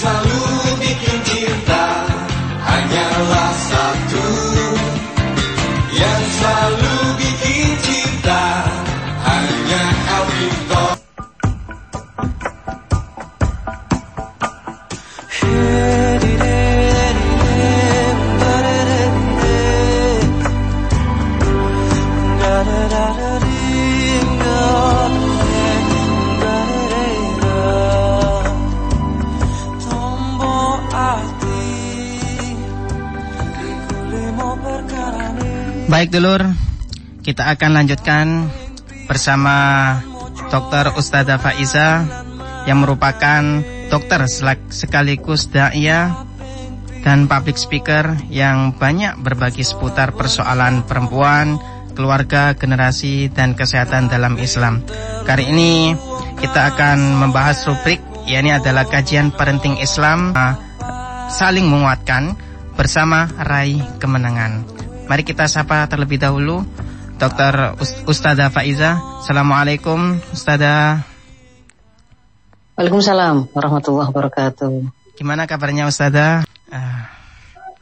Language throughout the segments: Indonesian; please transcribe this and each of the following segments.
selalu dulur, kita akan lanjutkan bersama Dr. Ustazah Faiza yang merupakan dokter sekaligus da'iyah dan public speaker yang banyak berbagi seputar persoalan perempuan, keluarga, generasi, dan kesehatan dalam Islam. Kali ini kita akan membahas rubrik, yakni adalah kajian parenting Islam saling menguatkan bersama raih kemenangan. Mari kita sapa terlebih dahulu Dr. Ust- Ustazah Faiza. Assalamualaikum Ustazah. Waalaikumsalam warahmatullahi wabarakatuh. Gimana kabarnya Ustazah? Ah,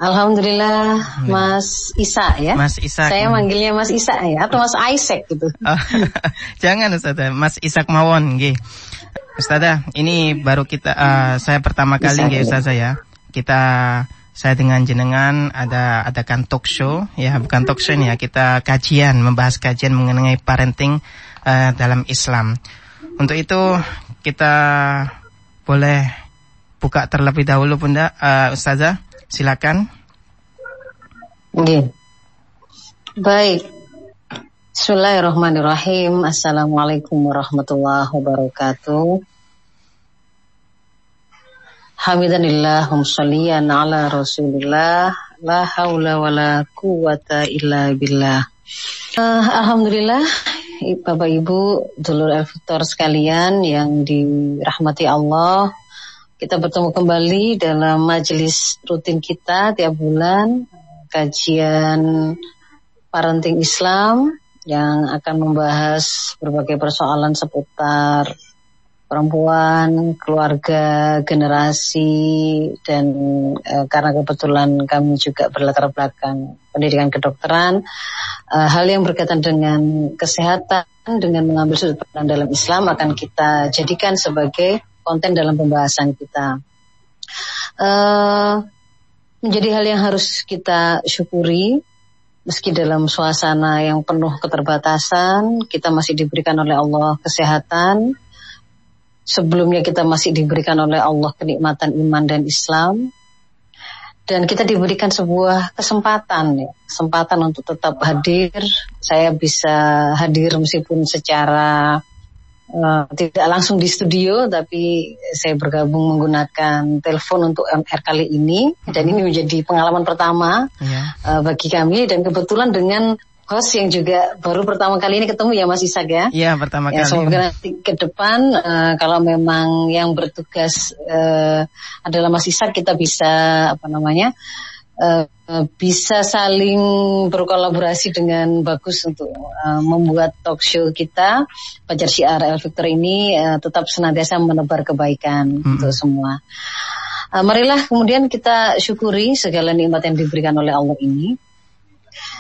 Alhamdulillah Mas Isa ya. Mas Isa. Saya manggilnya Mas Isa ya atau Mas Isaac gitu. Oh, jangan Ustazah, Mas Isak Mawon nggih. Ustazah, ini baru kita ah, saya pertama kali nggih ya. Ustazah ya. Kita saya dengan jenengan ada adakan talk show ya, bukan talk show ini ya, kita kajian membahas kajian mengenai parenting eh, dalam Islam. Untuk itu kita boleh buka terlebih dahulu Bunda eh, Ustazah, silakan. Oke. Baik. Bismillahirrahmanirrahim. Assalamualaikum warahmatullahi wabarakatuh. Hamidanillah humsaliyan ala rasulillah. La hawla wa quwata illa billah. Eh, Alhamdulillah Bapak Ibu Dulur Elvitor sekalian yang dirahmati Allah. Kita bertemu kembali dalam majelis rutin kita tiap bulan Kajian parenting Islam yang akan membahas berbagai persoalan seputar perempuan, keluarga, generasi, dan eh, karena kebetulan kami juga berlatar belakang pendidikan kedokteran, eh, hal yang berkaitan dengan kesehatan, dengan mengambil sudut pandang dalam Islam akan kita jadikan sebagai konten dalam pembahasan kita. Eh, menjadi hal yang harus kita syukuri, meski dalam suasana yang penuh keterbatasan, kita masih diberikan oleh Allah kesehatan, sebelumnya kita masih diberikan oleh Allah kenikmatan iman dan Islam. Dan kita diberikan sebuah kesempatan ya kesempatan untuk tetap hadir. Saya bisa hadir meskipun secara eh, tidak langsung di studio tapi saya bergabung menggunakan telepon untuk MR kali ini. Dan ini menjadi pengalaman pertama eh, bagi kami. Dan kebetulan dengan host yang juga baru pertama kali ini ketemu ya Mas Isak ya Iya, pertama Ya, kali. semoga nanti ke depan eh, kalau memang yang bertugas eh, adalah Mas Isak kita bisa apa namanya eh, bisa saling berkolaborasi dengan bagus untuk eh, membuat talk show kita Fajar Syiar El Victor ini eh, tetap senantiasa menebar kebaikan Mm-mm. untuk semua. Eh, marilah kemudian kita syukuri segala nikmat yang diberikan oleh Allah ini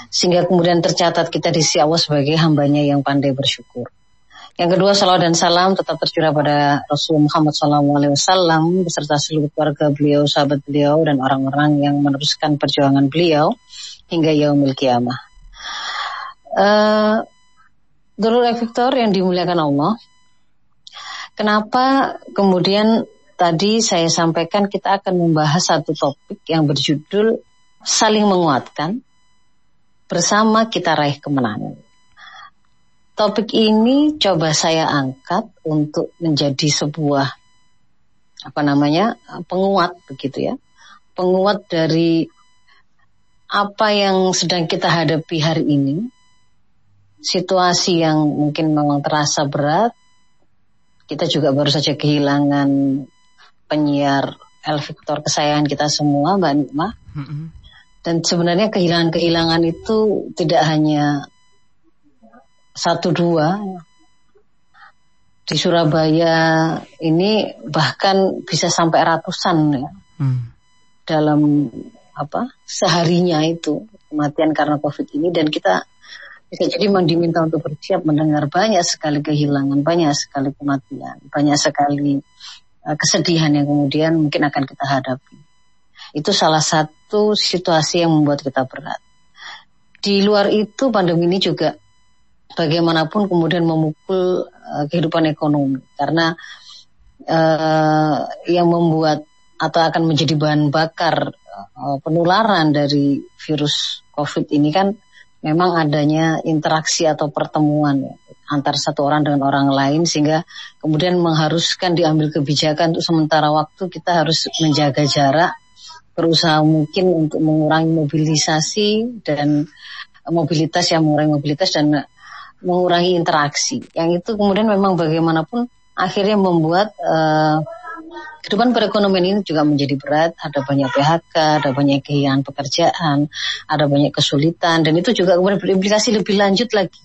sehingga kemudian tercatat kita di Allah sebagai hambanya yang pandai bersyukur. Yang kedua, salawat dan salam tetap tercurah pada Rasulullah Muhammad SAW beserta seluruh keluarga beliau, sahabat beliau, dan orang-orang yang meneruskan perjuangan beliau hingga yaumil kiamah. Uh, Victor yang dimuliakan Allah, kenapa kemudian tadi saya sampaikan kita akan membahas satu topik yang berjudul saling menguatkan bersama kita raih kemenangan. Topik ini coba saya angkat untuk menjadi sebuah apa namanya penguat begitu ya, penguat dari apa yang sedang kita hadapi hari ini, situasi yang mungkin memang terasa berat. Kita juga baru saja kehilangan penyiar El Victor kesayangan kita semua, Mbak Nikmah. Mm-mm. Dan sebenarnya kehilangan-kehilangan itu tidak hanya satu dua, di Surabaya ini bahkan bisa sampai ratusan ya hmm. dalam apa seharinya itu kematian karena COVID ini dan kita bisa jadi diminta untuk bersiap mendengar banyak sekali kehilangan, banyak sekali kematian, banyak sekali uh, kesedihan yang kemudian mungkin akan kita hadapi. Itu salah satu situasi yang membuat kita berat. Di luar itu pandemi ini juga bagaimanapun kemudian memukul uh, kehidupan ekonomi karena uh, yang membuat atau akan menjadi bahan bakar uh, penularan dari virus COVID ini kan memang adanya interaksi atau pertemuan ya, antar satu orang dengan orang lain sehingga kemudian mengharuskan diambil kebijakan untuk sementara waktu kita harus menjaga jarak berusaha mungkin untuk mengurangi mobilisasi dan mobilitas yang mengurangi mobilitas dan mengurangi interaksi. Yang itu kemudian memang bagaimanapun akhirnya membuat uh, kehidupan perekonomian ini juga menjadi berat. Ada banyak PHK, ada banyak kehilangan pekerjaan, ada banyak kesulitan, dan itu juga kemudian berimplikasi lebih lanjut lagi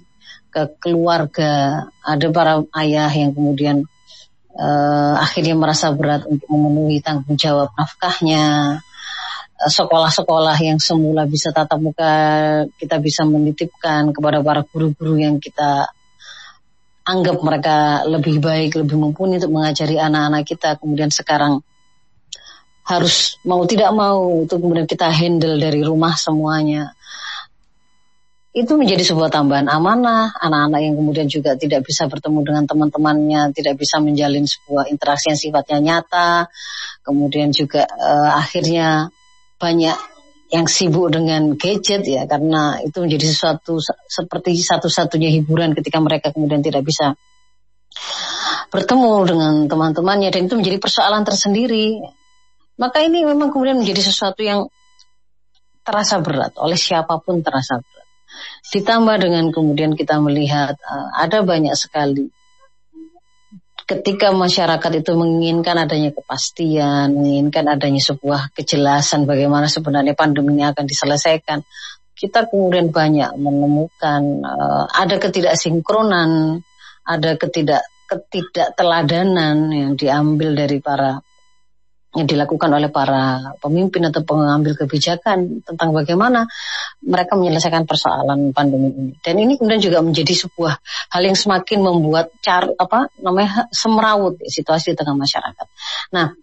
ke keluarga. Ada para ayah yang kemudian uh, akhirnya merasa berat untuk memenuhi tanggung jawab nafkahnya sekolah-sekolah yang semula bisa tatap muka kita bisa menitipkan kepada para guru-guru yang kita anggap mereka lebih baik, lebih mumpuni untuk mengajari anak-anak kita. Kemudian sekarang harus mau tidak mau itu kemudian kita handle dari rumah semuanya. Itu menjadi sebuah tambahan amanah. Anak-anak yang kemudian juga tidak bisa bertemu dengan teman-temannya tidak bisa menjalin sebuah interaksi yang sifatnya nyata. Kemudian juga uh, akhirnya banyak yang sibuk dengan gadget ya karena itu menjadi sesuatu seperti satu-satunya hiburan ketika mereka kemudian tidak bisa bertemu dengan teman-temannya dan itu menjadi persoalan tersendiri. Maka ini memang kemudian menjadi sesuatu yang terasa berat oleh siapa pun terasa berat. Ditambah dengan kemudian kita melihat uh, ada banyak sekali ketika masyarakat itu menginginkan adanya kepastian, menginginkan adanya sebuah kejelasan bagaimana sebenarnya pandemi ini akan diselesaikan, kita kemudian banyak menemukan uh, ada ketidaksinkronan, ada ketidak ketidakteladanan yang diambil dari para yang dilakukan oleh para pemimpin atau pengambil kebijakan tentang bagaimana mereka menyelesaikan persoalan pandemi ini. Dan ini kemudian juga menjadi sebuah hal yang semakin membuat car apa namanya semrawut situasi di tengah masyarakat. Nah,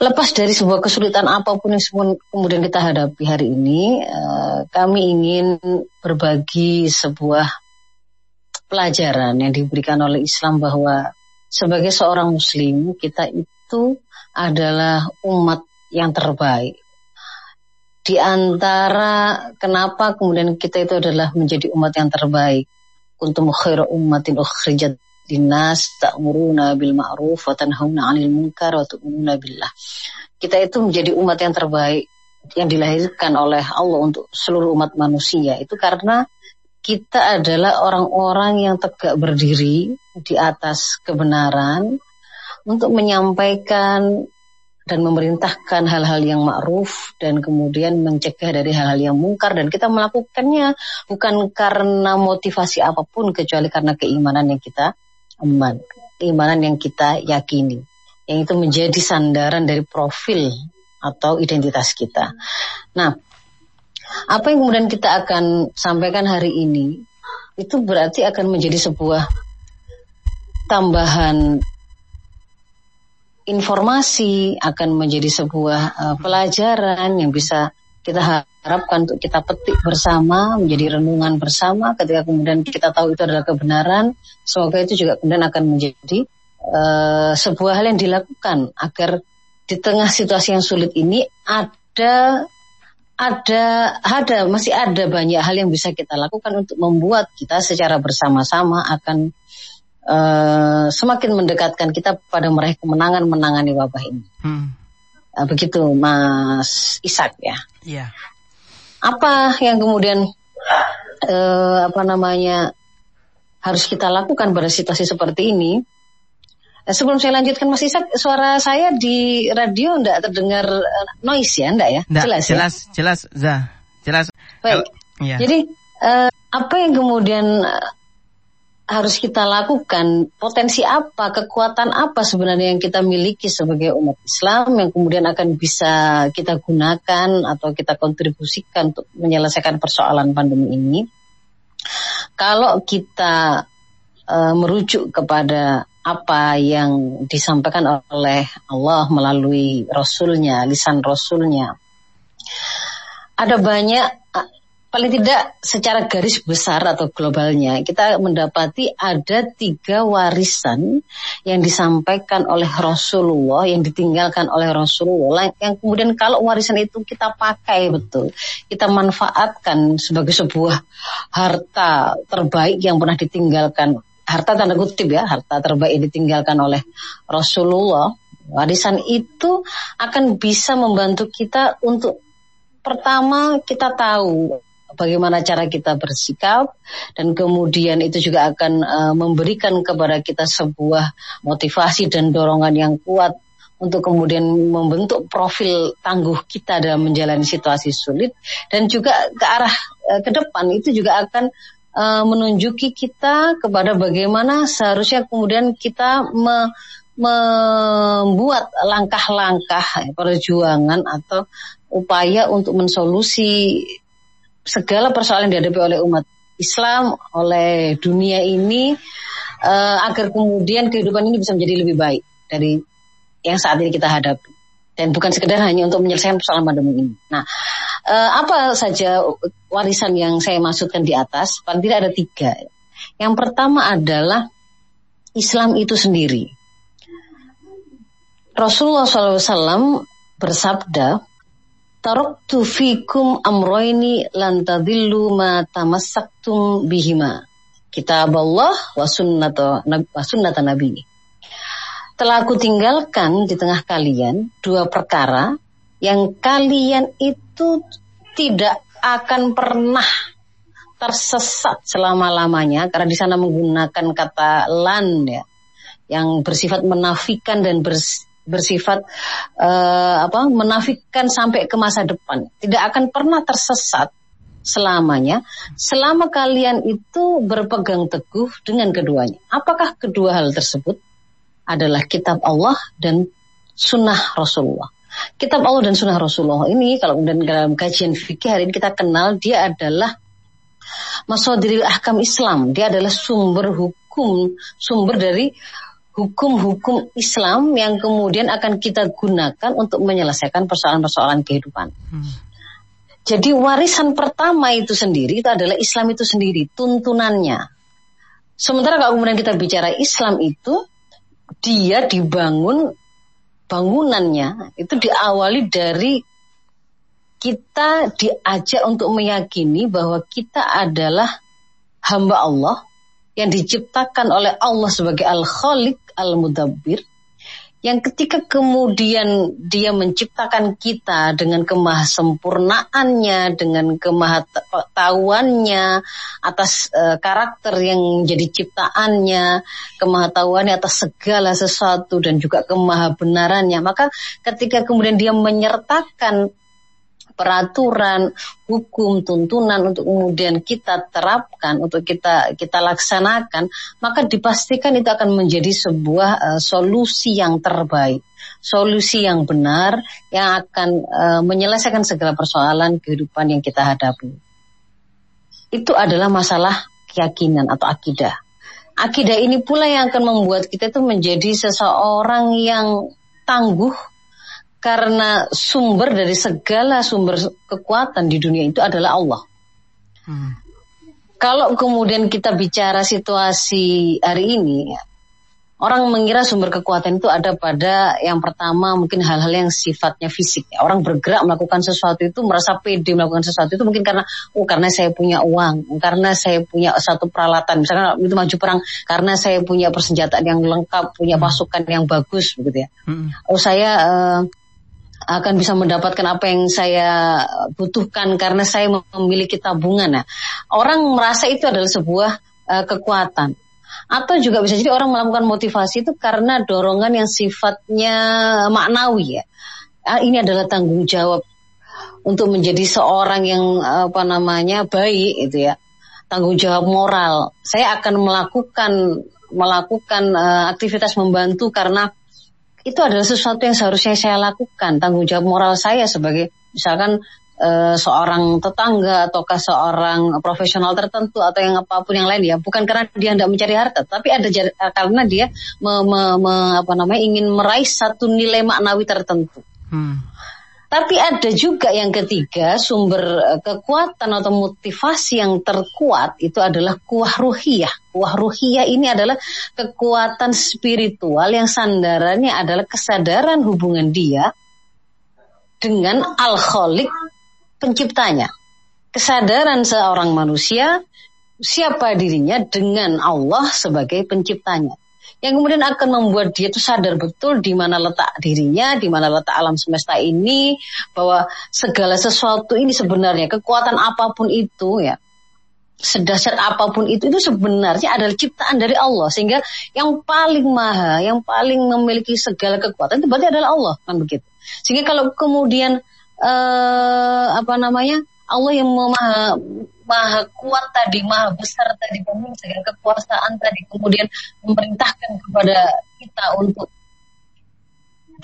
lepas dari sebuah kesulitan apa pun yang kemudian kita hadapi hari ini, eh, kami ingin berbagi sebuah pelajaran yang diberikan oleh Islam bahwa sebagai seorang muslim kita itu adalah umat yang terbaik. Di antara kenapa kemudian kita itu adalah menjadi umat yang terbaik. Kuntum khairu ummatin ukhrijat dinas ta'muruna bil ma'ruf wa tanhauna 'anil munkar wa tu'minuna billah. Kita itu menjadi umat yang terbaik yang dilahirkan oleh Allah untuk seluruh umat manusia itu karena kita adalah orang-orang yang tegak berdiri di atas kebenaran, untuk menyampaikan dan memerintahkan hal-hal yang ma'ruf dan kemudian mencegah dari hal-hal yang mungkar dan kita melakukannya bukan karena motivasi apa pun kecuali karena keimanan yang kita eman, keimanan yang kita yakini. Yang itu menjadi sandaran dari profil atau identitas kita. Nah, apa yang kemudian kita akan sampaikan hari ini itu berarti akan menjadi sebuah tambahan informasi akan menjadi sebuah uh, pelajaran yang bisa kita harapkan untuk kita petik bersama, menjadi renungan bersama ketika kemudian kita tahu itu adalah kebenaran. Semoga itu juga kemudian akan menjadi uh, sebuah hal yang dilakukan agar di tengah situasi yang sulit ini ada ada ada masih ada banyak hal yang bisa kita lakukan untuk membuat kita secara bersama-sama akan uh, semakin mendekatkan kita pada meraih kemenangan menangani wabah ini. Hmm. Uh, begitu, Mas Isak ya. Iya. Apa yang kemudian uh, apa namanya harus kita lakukan pada situasi seperti ini? Sebelum saya lanjutkan Mas Isak, suara saya di radio enggak terdengar noise ya, enggak ya? Enggak, jelas, jelas, ya? jelas, Zah, jelas. Baik. Ya. Jadi uh, apa yang kemudian harus kita lakukan? Potensi apa, kekuatan apa sebenarnya yang kita miliki sebagai umat Islam yang kemudian akan bisa kita gunakan atau kita kontribusikan untuk menyelesaikan persoalan pandemi ini? Kalau kita e, merujuk kepada apa yang disampaikan oleh Allah melalui Rasulnya, lisan Rasulnya, ada banyak paling tidak secara garis besar atau globalnya kita mendapati ada tiga warisan yang disampaikan oleh Rasulullah yang ditinggalkan oleh Rasulullah. Yang kemudian kalau warisan itu kita pakai betul. Kita manfaatkan sebagai sebuah harta terbaik yang pernah ditinggalkan. Harta tanda kutip ya harta terbaik yang ditinggalkan oleh Rasulullah. Warisan itu akan bisa membantu kita untuk pertama kita tahu bagaimana cara kita bersikap dan kemudian itu juga akan uh, memberikan kepada kita sebuah motivasi dan dorongan yang kuat untuk kemudian membentuk profil tangguh kita dalam menjalani situasi sulit dan juga ke arah uh, ke depan itu juga akan uh, menunjuki kita kepada bagaimana seharusnya kemudian kita me, membuat langkah-langkah perjuangan atau upaya untuk mensolusi segala persoalan yang dihadapi oleh umat Islam, oleh dunia ini, uh, agar kemudian kehidupan ini bisa menjadi lebih baik dari yang saat ini kita hadapi. Dan bukan sekedar hanya untuk menyelesaikan persoalan pandemi ini. Nah, uh, apa saja warisan yang saya maksudkan di atas? Paling tidak ada tiga. Yang pertama adalah Islam itu sendiri. Rasulullah SAW bersabda, Taraktu fikum amroini lan tadillu ma tamassaktum bihima. Kitab Allah wa sunnata, sunnata nabi. Telah aku tinggalkan di tengah kalian dua perkara yang kalian itu tidak akan pernah tersesat selama-lamanya karena di sana menggunakan kata lan ya yang bersifat menafikan dan bers, bersifat uh, apa menafikan sampai ke masa depan. Tidak akan pernah tersesat selamanya selama kalian itu berpegang teguh dengan keduanya. Apakah kedua hal tersebut adalah kitab Allah dan sunnah Rasulullah? Kitab Allah dan sunnah Rasulullah ini kalau kemudian dalam kajian fikih hari ini kita kenal dia adalah masadiril ahkam Islam. Dia adalah sumber hukum sumber dari hukum-hukum Islam yang kemudian akan kita gunakan untuk menyelesaikan persoalan-persoalan kehidupan. Hmm. Jadi warisan pertama itu sendiri itu adalah Islam itu sendiri, tuntunannya. Sementara kalau kemudian kita bicara Islam itu, dia dibangun bangunannya itu diawali dari kita diajak untuk meyakini bahwa kita adalah hamba Allah yang diciptakan oleh Allah sebagai Al-Khaliq Al-Mudabbir yang ketika kemudian dia menciptakan kita dengan kemahasempurnaannya, dengan kemahatahuannya atas uh, karakter yang jadi ciptaannya, kemahatahuannya atas segala sesuatu dan juga kemahabenarannya, maka ketika kemudian dia menyertakan peraturan, hukum, tuntunan untuk kemudian kita terapkan, untuk kita kita laksanakan, maka dipastikan itu akan menjadi sebuah uh, solusi yang terbaik, solusi yang benar yang akan uh, menyelesaikan segala persoalan kehidupan yang kita hadapi. Itu adalah masalah keyakinan atau akidah. Akidah ini pula yang akan membuat kita itu menjadi seseorang yang tangguh karena sumber dari segala sumber kekuatan di dunia itu adalah Allah. Hmm. Kalau kemudian kita bicara situasi hari ini, orang mengira sumber kekuatan itu ada pada yang pertama mungkin hal-hal yang sifatnya fisik. Orang bergerak melakukan sesuatu itu merasa pede melakukan sesuatu itu mungkin karena oh karena saya punya uang, karena saya punya satu peralatan, misalnya itu maju perang karena saya punya persenjataan yang lengkap, punya pasukan yang bagus begitu ya. Hmm. Oh saya uh, akan bisa mendapatkan apa yang saya butuhkan karena saya memiliki tabungan. Nah, orang merasa itu adalah sebuah uh, kekuatan. Atau juga bisa jadi orang melakukan motivasi itu karena dorongan yang sifatnya maknawi ya. Ah, ini adalah tanggung jawab untuk menjadi seorang yang apa namanya baik itu ya. tanggung jawab moral. Saya akan melakukan melakukan uh, aktivitas membantu karena itu adalah sesuatu yang seharusnya saya lakukan. Tanggung jawab moral saya sebagai misalkan uh, seorang tetangga ataukah seorang profesional tertentu atau yang apa pun yang lain ya bukan karena dia tidak mencari harta tapi ada karena dia me, me, me, apa namanya ingin meraih satu nilai maknawi tertentu. Hmm. Tapi ada juga yang ketiga sumber eh, kekuatan atau motivasi yang terkuat itu adalah kuah ruhiyah. Kuah ruhiyah ini adalah kekuatan spiritual yang sandarannya adalah kesadaran hubungan dia dengan al-khaliq penciptanya. Kesadaran seorang manusia siapa dirinya dengan Allah sebagai penciptanya yang kemudian akan membuat dia itu sadar betul di mana letak dirinya, di mana letak alam semesta ini, bahwa segala sesuatu ini sebenarnya kekuatan apa pun itu ya, sedasar apa pun itu itu sebenarnya adalah ciptaan dari Allah sehingga yang paling maha, yang paling memiliki segala kekuatan itu berarti adalah Allah kan begitu. Sehingga kalau kemudian eh, apa namanya Allah yang maha maha kuat tadi, maha besar tadi, memiliki segala kekuasaan tadi, kemudian memerintahkan kepada kita untuk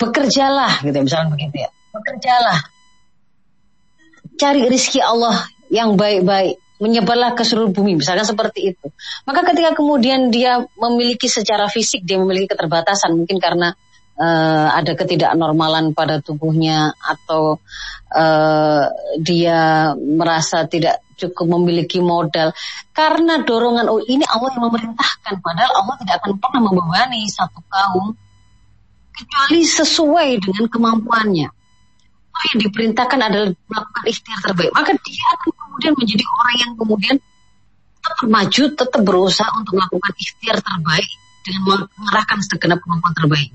bekerjalah, gitu ya, misalnya begitu ya, bekerjalah, cari rizki Allah yang baik-baik, menyebarlah ke seluruh bumi, misalkan seperti itu. Maka ketika kemudian dia memiliki secara fisik, dia memiliki keterbatasan, mungkin karena uh, ada ketidaknormalan pada tubuhnya atau uh, dia merasa tidak cukup memiliki modal. Karena dorongan oh ini Allah yang memerintahkan padahal Allah tidak akan pernah membebani satu kaum kecuali sesuai dengan kemampuannya. Oh yang diperintahkan adalah melakukan ikhtiar terbaik. Maka dia akan kemudian menjadi orang yang kemudian tetap maju tetap berusaha untuk melakukan ikhtiar terbaik dengan mengerahkan segenap kemampuan terbaik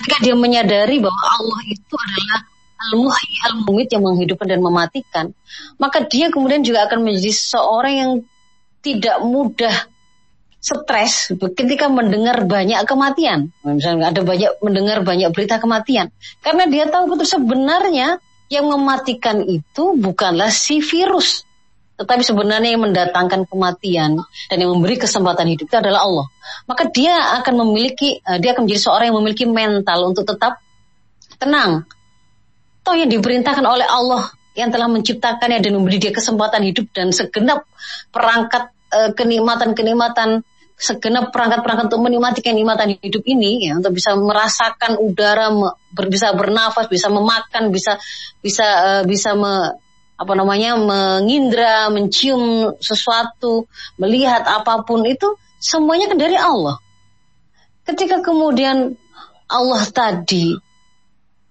ketika dia menyadari bahwa Allah itu adalah al-muhyi al-mumit yang menghidupkan dan mematikan, maka dia kemudian juga akan menjadi seorang yang tidak mudah stres ketika mendengar banyak kematian. Misalnya ada banyak mendengar banyak berita kematian. Karena dia tahu betul sebenarnya yang mematikan itu bukanlah si virus. Tetapi sebenarnya yang mendatangkan kematian dan yang memberi kesempatan hidup itu adalah Allah. Maka dia akan memiliki, eh, dia akan menjadi seorang yang memiliki mental untuk tetap tenang. Toh yang diperintahkan oleh Allah yang telah menciptakannya dan memberi dia kesempatan hidup dan segenap perangkat uh, kenikmatan-kenikmatan segenap perangkat-perangkat untuk menikmati kenikmatan hidup ini ya untuk bisa merasakan udara bisa bernafas bisa memakan bisa bisa uh, bisa me, apa namanya mengindra, mencium sesuatu, melihat apa pun itu semuanya kan dari Allah. Ketika kemudian Allah tadi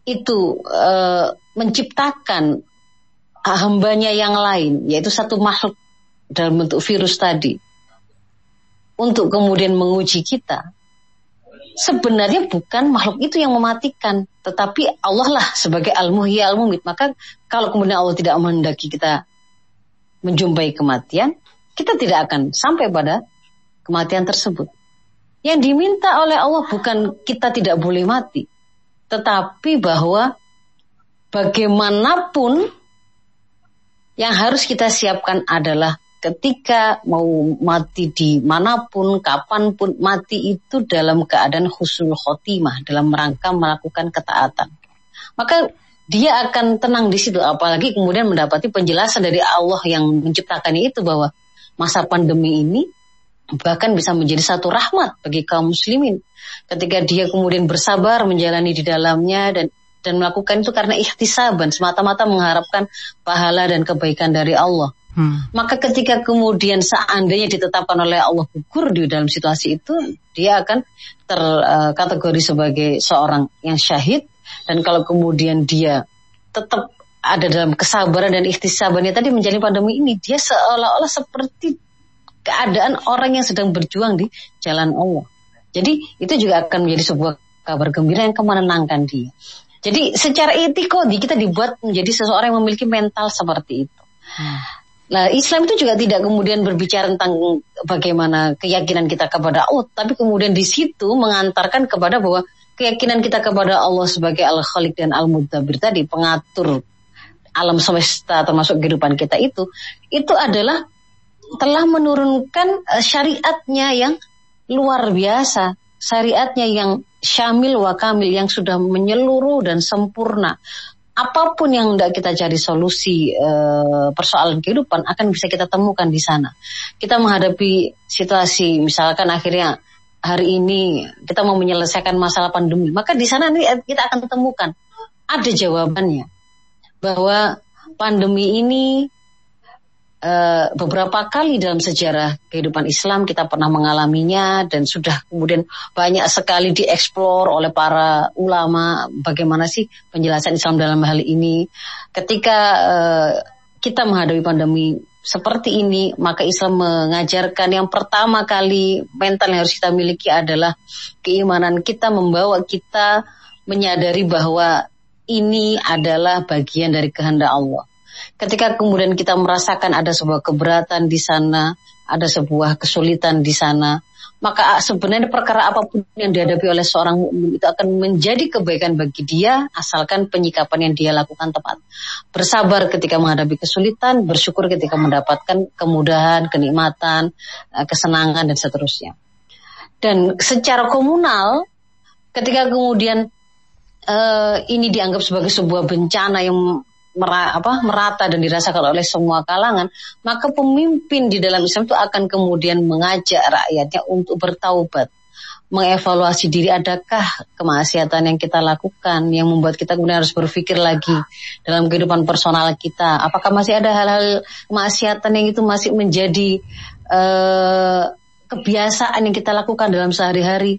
itu e, menciptakan hambanya yang lain, yaitu satu makhluk dalam bentuk virus tadi, untuk kemudian menguji kita, sebenarnya bukan makhluk itu yang mematikan, tetapi Allah lah sebagai al-muhyi al-mumit. Maka kalau kemudian Allah tidak menghendaki kita menjumpai kematian, kita tidak akan sampai pada kematian tersebut. Yang diminta oleh Allah bukan kita tidak boleh mati, tetapi bahwa bagaimanapun yang harus kita siapkan adalah ketika mau mati di mana pun, kapan pun mati itu dalam keadaan husnul khotimah, dalam rangka melakukan ketaatan. Maka dia akan tenang di situ, apalagi kemudian mendapati penjelasan dari Allah yang menciptakannya itu bahwa masa pandemi ini bahkan bisa menjadi satu rahmat bagi kaum muslimin. Ketika dia kemudian bersabar menjalani di dalamnya dan dan melakukan itu karena ikhtisaban semata-mata mengharapkan pahala dan kebaikan dari Allah. Hmm. Maka ketika kemudian seandainya ditetapkan oleh Allah gugur di dalam situasi itu, dia akan terkategori uh, sebagai seorang yang syahid. Dan kalau kemudian dia tetap ada dalam kesabaran dan ikhtisabannya tadi menjalani pandemi ini, dia seolah-olah seperti keadaan orang yang sedang berjuang di jalan Allah. Jadi itu juga akan menjadi sebuah kabar gembira yang menenangkan dia. Jadi secara etikodi kita dibuat menjadi seseorang yang memiliki mental seperti itu. Hmm. Nah, Islam itu juga tidak kemudian berbicara tentang bagaimana keyakinan kita kepada Allah, tapi kemudian di situ mengantarkan kepada bahwa keyakinan kita kepada Allah sebagai Al-Khaliq dan Al-Mudabbir tadi, pengatur alam semesta termasuk kehidupan kita itu, itu adalah telah menurunkan uh, syariatnya yang luar biasa, syariatnya yang syamil wa kamil yang sudah menyeluruh dan sempurna. Apa pun yang tidak kita cari solusi uh, persoalan kehidupan akan bisa kita temukan di sana. Kita menghadapi situasi misalkan akhirnya hari ini kita mau menyelesaikan masalah pandemi, maka di sana nanti kita akan temukan ada jawabannya bahwa pandemi ini uh, beberapa kali dalam sejarah kehidupan Islam kita pernah mengalaminya dan sudah kemudian banyak sekali dieksplor oleh para ulama bagaimana sih penjelasan Islam dalam hal ini. Ketika uh, kita menghadapi pandemi seperti ini, maka Islam mengajarkan yang pertama kali mental yang harus kita miliki adalah keimanan kita membawa kita menyadari bahwa ini adalah bagian dari kehendak Allah. Ketika kemudian kita merasakan ada sebuah keberatan di sana, ada sebuah kesulitan di sana, maka sebenarnya perkara apa pun yang dihadapi oleh seorang mukmin itu akan menjadi kebaikan bagi dia asalkan penyikapan yang dia lakukan tepat. Bersabar ketika menghadapi kesulitan, bersyukur ketika mendapatkan kemudahan, kenikmatan, eh, kesenangan dan seterusnya. Dan secara komunal ketika kemudian uh, ini dianggap sebagai sebuah bencana yang mera, apa, merata dan dirasakan oleh semua kalangan, maka pemimpin di dalam Islam itu akan kemudian mengajak rakyatnya untuk bertaubat, mengevaluasi diri adakah kemaksiatan yang kita lakukan yang membuat kita kemudian harus berpikir lagi dalam kehidupan personal kita, apakah masih ada hal-hal kemaksiatan yang itu masih menjadi uh, kebiasaan yang kita lakukan dalam sehari-hari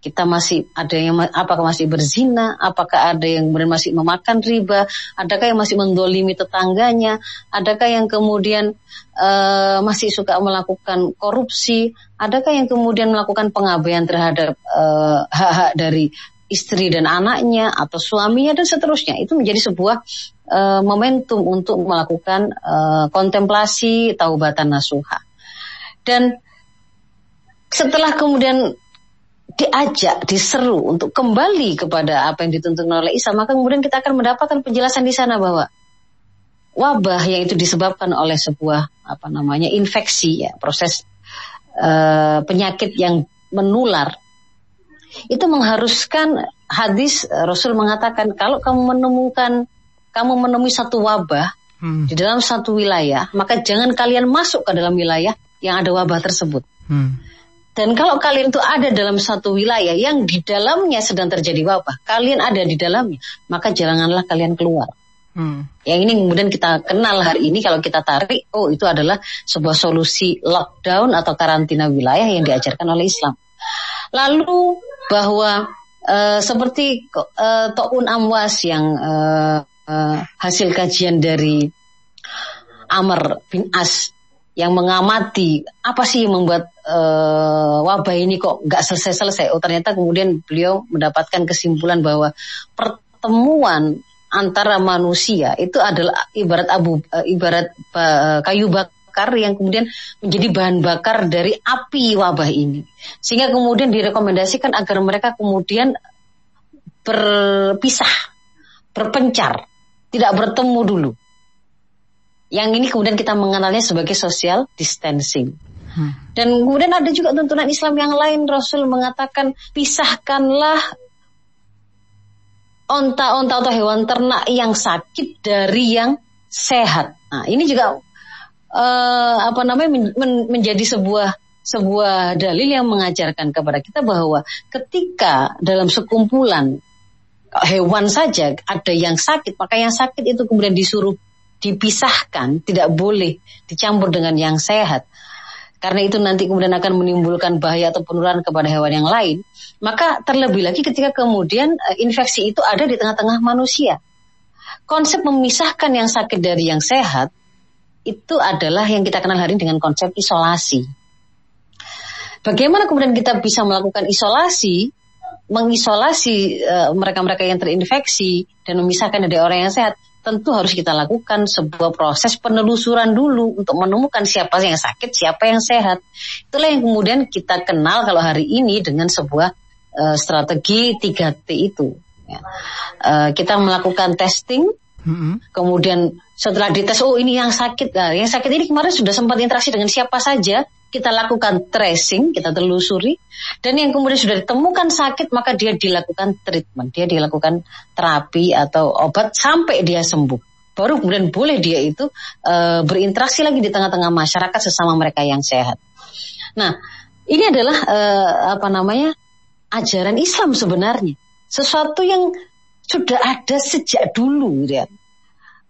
kita masih ada yang apakah masih berzina, apakah ada yang masih memakan riba, adakah yang masih mendolimi tetangganya, adakah yang kemudian uh, masih suka melakukan korupsi, adakah yang kemudian melakukan pengabaian terhadap eh, hak-hak uh, dari istri dan anaknya atau suaminya dan seterusnya. Itu menjadi sebuah uh, momentum untuk melakukan uh, kontemplasi taubatan nasuha. Dan setelah kemudian diajak, diseru untuk kembali kepada apa yang dituntun oleh Isa, maka kemudian kita akan mendapatkan penjelasan di sana bahwa wabah yang itu disebabkan oleh sebuah apa namanya infeksi ya, proses uh, penyakit yang menular itu mengharuskan hadis Rasul mengatakan kalau kamu menemukan kamu menemui satu wabah hmm. di dalam satu wilayah, maka jangan kalian masuk ke dalam wilayah yang ada wabah tersebut. Hmm. Dan kalau kalian itu ada dalam satu wilayah yang di dalamnya sedang terjadi wabah, kalian ada di dalamnya, maka janganlah kalian keluar. Hmm. Yang ini kemudian kita kenal hari ini kalau kita tarik, oh itu adalah sebuah solusi lockdown atau karantina wilayah yang diajarkan oleh Islam. Lalu bahwa uh, seperti uh, To'un Amwas yang uh, uh, hasil kajian dari Amr bin As yang mengamati apa sih yang membuat uh, wabah ini kok nggak selesai-selesai. Oh ternyata kemudian beliau mendapatkan kesimpulan bahwa pertemuan antara manusia itu adalah ibarat abu uh, ibarat uh, kayu bakar yang kemudian menjadi bahan bakar dari api wabah ini. Sehingga kemudian direkomendasikan agar mereka kemudian berpisah, berpencar, tidak bertemu dulu yang ini kemudian kita mengenalnya sebagai social distancing. Hmm. Dan kemudian ada juga tuntunan Islam yang lain. Rasul mengatakan pisahkanlah onta-onta atau hewan ternak yang sakit dari yang sehat. Nah, ini juga uh, apa namanya men men menjadi sebuah sebuah dalil yang mengajarkan kepada kita bahwa ketika dalam sekumpulan hewan saja ada yang sakit, maka yang sakit itu kemudian disuruh dipisahkan, tidak boleh dicampur dengan yang sehat. Karena itu nanti kemudian akan menimbulkan bahaya atau penularan kepada hewan yang lain. Maka terlebih lagi ketika kemudian eh, infeksi itu ada di tengah-tengah manusia. Konsep memisahkan yang sakit dari yang sehat itu adalah yang kita kenal hari ini dengan konsep isolasi. Bagaimana kemudian kita bisa melakukan isolasi, mengisolasi eh, mereka-mereka uh, yang terinfeksi dan memisahkan dari orang yang sehat? Tentu harus kita lakukan sebuah proses penelusuran dulu untuk menemukan siapa yang sakit, siapa yang sehat. Itulah yang kemudian kita kenal kalau hari ini dengan sebuah uh, strategi 3T itu. Ya. Uh, kita melakukan testing, Mm-hmm. Kemudian setelah dites, oh ini yang sakit, nah, yang sakit ini kemarin sudah sempat interaksi dengan siapa saja, kita lakukan tracing, kita telusuri, dan yang kemudian sudah ditemukan sakit, maka dia dilakukan treatment, dia dilakukan terapi atau obat sampai dia sembuh. Baru kemudian boleh dia itu uh, berinteraksi lagi di tengah-tengah masyarakat sesama mereka yang sehat. Nah, ini adalah uh, apa namanya ajaran Islam sebenarnya, sesuatu yang sudah ada sejak dulu ya.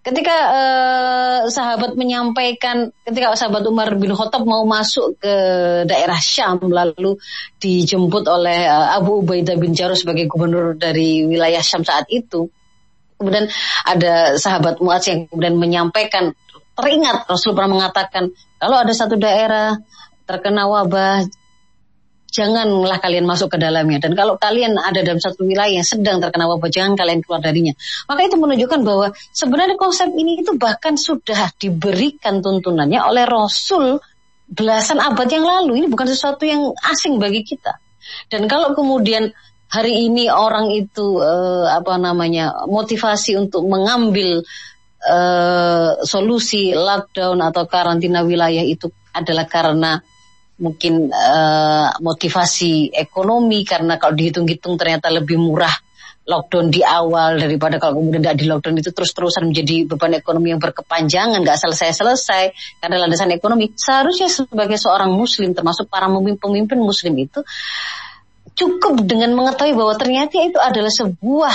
Ketika uh, sahabat menyampaikan, ketika sahabat Umar bin Khattab mau masuk ke daerah Syam, lalu dijemput oleh uh, Abu Ubaidah bin Jarrah sebagai gubernur dari wilayah Syam saat itu, kemudian ada sahabat Muaz yang kemudian menyampaikan, teringat Rasul pernah mengatakan, kalau ada satu daerah terkena wabah, janganlah kalian masuk ke dalamnya. Dan kalau kalian ada dalam satu wilayah yang sedang terkena wabah, jangan kalian keluar darinya. Maka itu menunjukkan bahwa sebenarnya konsep ini itu bahkan sudah diberikan tuntunannya oleh Rasul belasan abad yang lalu. Ini bukan sesuatu yang asing bagi kita. Dan kalau kemudian hari ini orang itu uh, apa namanya motivasi untuk mengambil uh, solusi lockdown atau karantina wilayah itu adalah karena mungkin uh, motivasi ekonomi karena kalau dihitung-hitung ternyata lebih murah lockdown di awal daripada kalau kemudian tidak di lockdown itu terus-terusan menjadi beban ekonomi yang berkepanjangan nggak selesai-selesai. Karena landasan ekonomi seharusnya sebagai seorang muslim termasuk para pemimpin muslim itu cukup dengan mengetahui bahwa ternyata itu adalah sebuah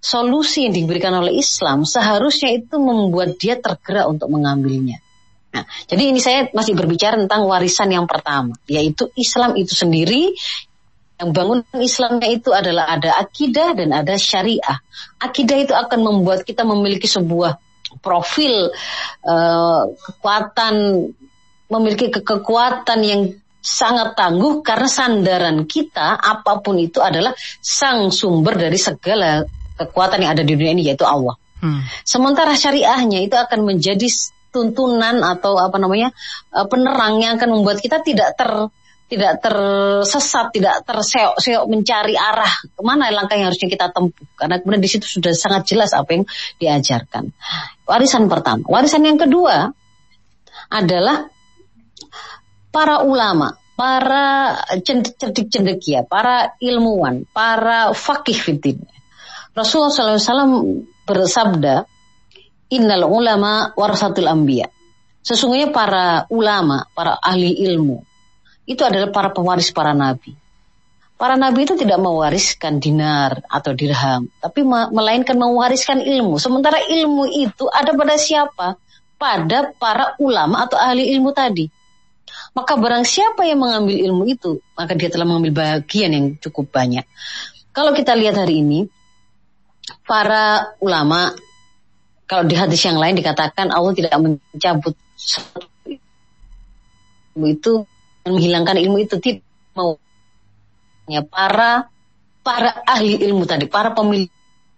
solusi yang diberikan oleh Islam seharusnya itu membuat dia tergerak untuk mengambilnya Nah, jadi ini saya masih berbicara tentang warisan yang pertama, yaitu Islam itu sendiri yang bangun Islamnya itu adalah ada akidah dan ada syariah. Akidah itu akan membuat kita memiliki sebuah profil uh, kekuatan, memiliki ke kekuatan yang sangat tangguh karena sandaran kita apa pun itu adalah sang sumber dari segala kekuatan yang ada di dunia ini yaitu Allah. Hmm. Sementara syariahnya itu akan menjadi tuntunan atau apa namanya uh, penerang yang akan membuat kita tidak ter tidak tersesat, tidak terseok-seok mencari arah ke mana langkah yang harusnya kita tempuh. Karena kemudian di situ sudah sangat jelas apa yang diajarkan. Warisan pertama. Warisan yang kedua adalah para ulama, para cerdik cendekia, para ilmuwan, para fakih fitin. Rasulullah SAW bersabda, innal ulama warasatul anbiya. Sesungguhnya para ulama, para ahli ilmu, itu adalah para pewaris para nabi. Para nabi itu tidak mewariskan dinar atau dirham, tapi melainkan mewariskan ilmu. Sementara ilmu itu ada pada siapa? Pada para ulama atau ahli ilmu tadi. Maka barang siapa yang mengambil ilmu itu, maka dia telah mengambil bagian yang cukup banyak. Kalau kita lihat hari ini, para ulama kalau di hadis yang lain dikatakan Allah tidak mencabut ilmu itu menghilangkan ilmu itu tidak mau ya para para ahli ilmu tadi, para pemilik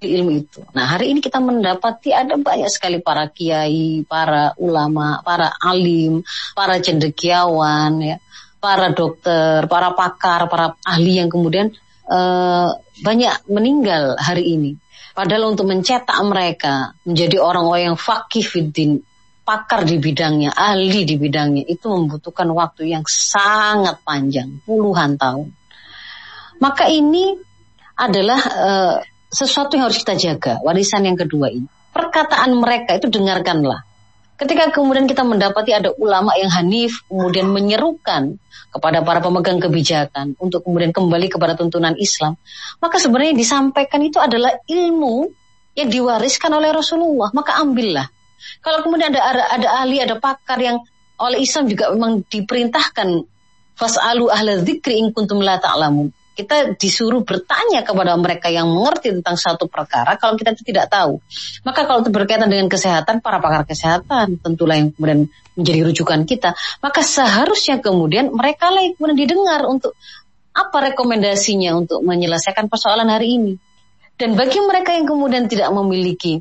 ilmu itu. Nah, hari ini kita mendapati ada banyak sekali para kiai, para ulama, para alim, para cendekiawan ya, para dokter, para pakar, para ahli yang kemudian uh, banyak meninggal hari ini. Padahal untuk mencetak mereka menjadi orang-orang yang fakih fiddin, pakar di bidangnya, ahli di bidangnya, itu membutuhkan waktu yang sangat panjang, puluhan tahun. Maka ini adalah uh, sesuatu yang harus kita jaga, warisan yang kedua ini. Perkataan mereka itu dengarkanlah. Ketika kemudian kita mendapati ada ulama yang hanif, kemudian menyerukan kepada para pemegang kebijakan untuk kemudian kembali kepada tuntunan Islam, maka sebenarnya disampaikan itu adalah ilmu yang diwariskan oleh Rasulullah, maka ambillah. Kalau kemudian ada ada, ada ahli, ada pakar yang oleh Islam juga memang diperintahkan fasalu ahla dzikri in kuntum la ta'lamun kita disuruh bertanya kepada mereka yang mengerti tentang satu perkara kalau kita itu tidak tahu. Maka kalau itu berkaitan dengan kesehatan, para pakar kesehatan tentulah yang kemudian menjadi rujukan kita. Maka seharusnya kemudian mereka lah yang kemudian didengar untuk apa rekomendasinya untuk menyelesaikan persoalan hari ini. Dan bagi mereka yang kemudian tidak memiliki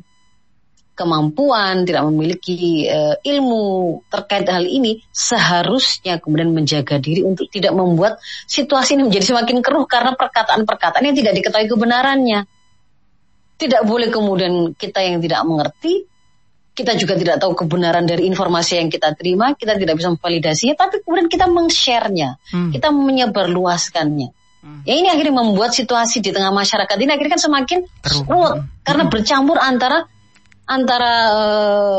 kemampuan, tidak memiliki uh, ilmu terkait hal ini, seharusnya kemudian menjaga diri untuk tidak membuat situasi ini menjadi semakin keruh karena perkataan-perkataan yang tidak diketahui kebenarannya. tidak boleh kemudian kita yang tidak mengerti, kita juga tidak tahu kebenaran dari informasi yang kita terima, kita tidak bisa memvalidasinya, tapi kemudian kita meng-share-nya, Hmm. kita menyebarluaskannya. Hmm. Ya ini akhirnya membuat situasi di tengah masyarakat ini akhirnya kan semakin Keruh. ruwet karena bercampur antara antara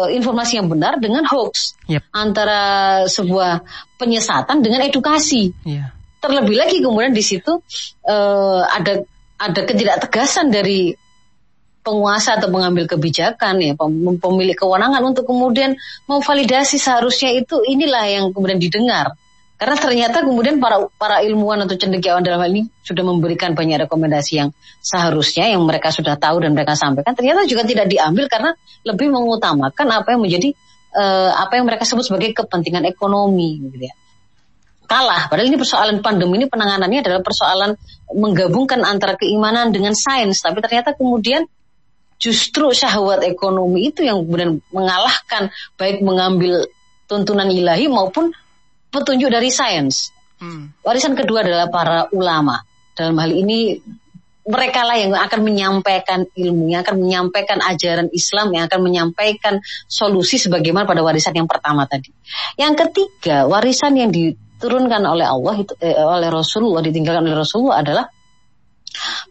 eh, informasi yang benar dengan hoax, Yep. antara sebuah penyesatan dengan edukasi. Iya. Terlebih lagi kemudian di situ eh, ada ada ketidaktegasan dari penguasa atau pengambil kebijakan ya pem- pemilik kewenangan untuk kemudian memvalidasi seharusnya itu inilah yang kemudian didengar karena ternyata kemudian para para ilmuwan atau cendekiawan dalam hal ini sudah memberikan banyak rekomendasi yang seharusnya yang mereka sudah tahu dan mereka sampaikan ternyata juga tidak diambil karena lebih mengutamakan apa yang menjadi eh, apa yang mereka sebut sebagai kepentingan ekonomi gitu ya kalah. Padahal ini persoalan pandemi ini penanganannya adalah persoalan menggabungkan antara keimanan dengan sains. Tapi ternyata kemudian justru syahwat ekonomi itu yang kemudian mengalahkan baik mengambil tuntunan ilahi maupun petunjuk dari sains. Hmm. Warisan kedua adalah para ulama. Dalam hal ini mereka lah yang akan menyampaikan ilmu, yang akan menyampaikan ajaran Islam, yang akan menyampaikan solusi sebagaimana pada warisan yang pertama tadi. Yang ketiga, warisan yang diturunkan oleh Allah itu eh, oleh Rasulullah ditinggalkan oleh Rasulullah adalah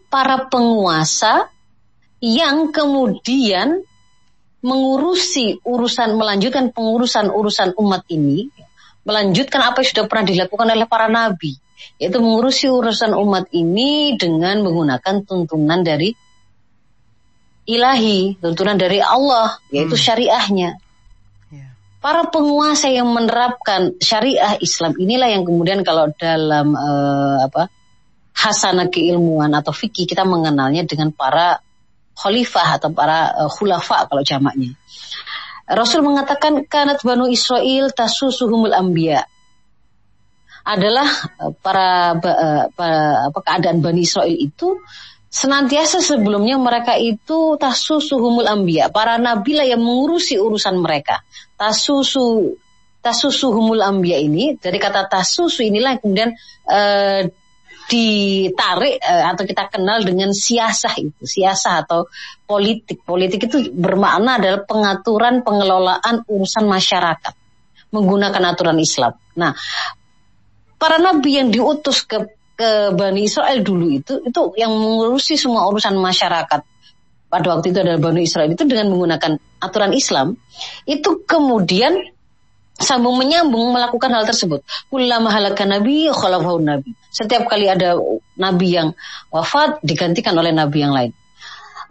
para penguasa yang kemudian mengurusi urusan melanjutkan pengurusan urusan umat ini melanjutkan apa yang sudah pernah dilakukan oleh para nabi yaitu mengurusi urusan umat ini dengan menggunakan tuntunan dari ilahi tuntunan dari Allah yaitu Hmm. syariahnya Iya. para penguasa yang menerapkan syariah Islam inilah yang kemudian kalau dalam eh, apa hasanah keilmuan atau fikih kita mengenalnya dengan para khalifah atau para eh, khulafa kalau jamaknya. Rasul mengatakan kanat banu Israel tasusuhumul anbiya. Adalah eh, para, eh, para apa keadaan bani Israel itu senantiasa sebelumnya mereka itu tasusuhumul anbiya. Para nabi lah yang mengurusi urusan mereka. Tasusu tasusuhumul anbiya ini dari kata tasusu inilah yang kemudian eh, ditarik eh, atau kita kenal dengan siasah itu siasah atau politik. Politik itu bermakna adalah pengaturan pengelolaan urusan masyarakat menggunakan aturan Islam. Nah para nabi yang diutus ke ke Bani Israel dulu itu itu yang mengurusi semua urusan masyarakat. Pada waktu itu adalah Bani Israel itu dengan menggunakan aturan Islam itu kemudian sambung menyambung melakukan hal tersebut. Ulama halakan nabi khalafahu nabi. Setiap kali ada nabi yang wafat digantikan oleh nabi yang lain.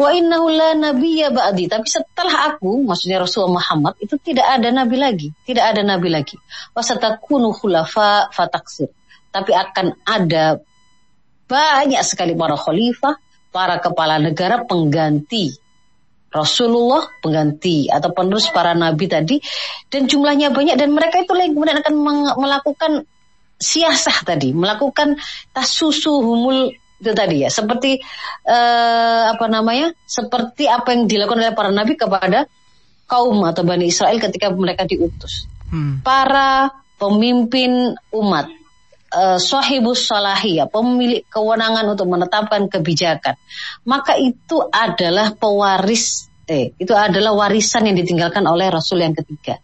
Wa innahu la nabiyya ba'di. Tapi setelah aku, maksudnya Rasulullah Muhammad, itu tidak ada nabi lagi. Tidak ada nabi lagi. Wa satakunu khulafa fataksir. Tapi akan ada banyak sekali para khalifah, para kepala negara pengganti Rasulullah pengganti atau penerus para nabi tadi dan jumlahnya banyak dan mereka itu kemudian akan melakukan siasah tadi, melakukan tasusu humul itu tadi ya, seperti eh, apa namanya, seperti apa yang dilakukan oleh para nabi kepada kaum atau bani Israel ketika mereka diutus. Hmm. Para pemimpin umat, eh, sahibus salahiyah, pemilik kewenangan untuk menetapkan kebijakan, maka itu adalah pewaris, eh, itu adalah warisan yang ditinggalkan oleh Rasul yang ketiga.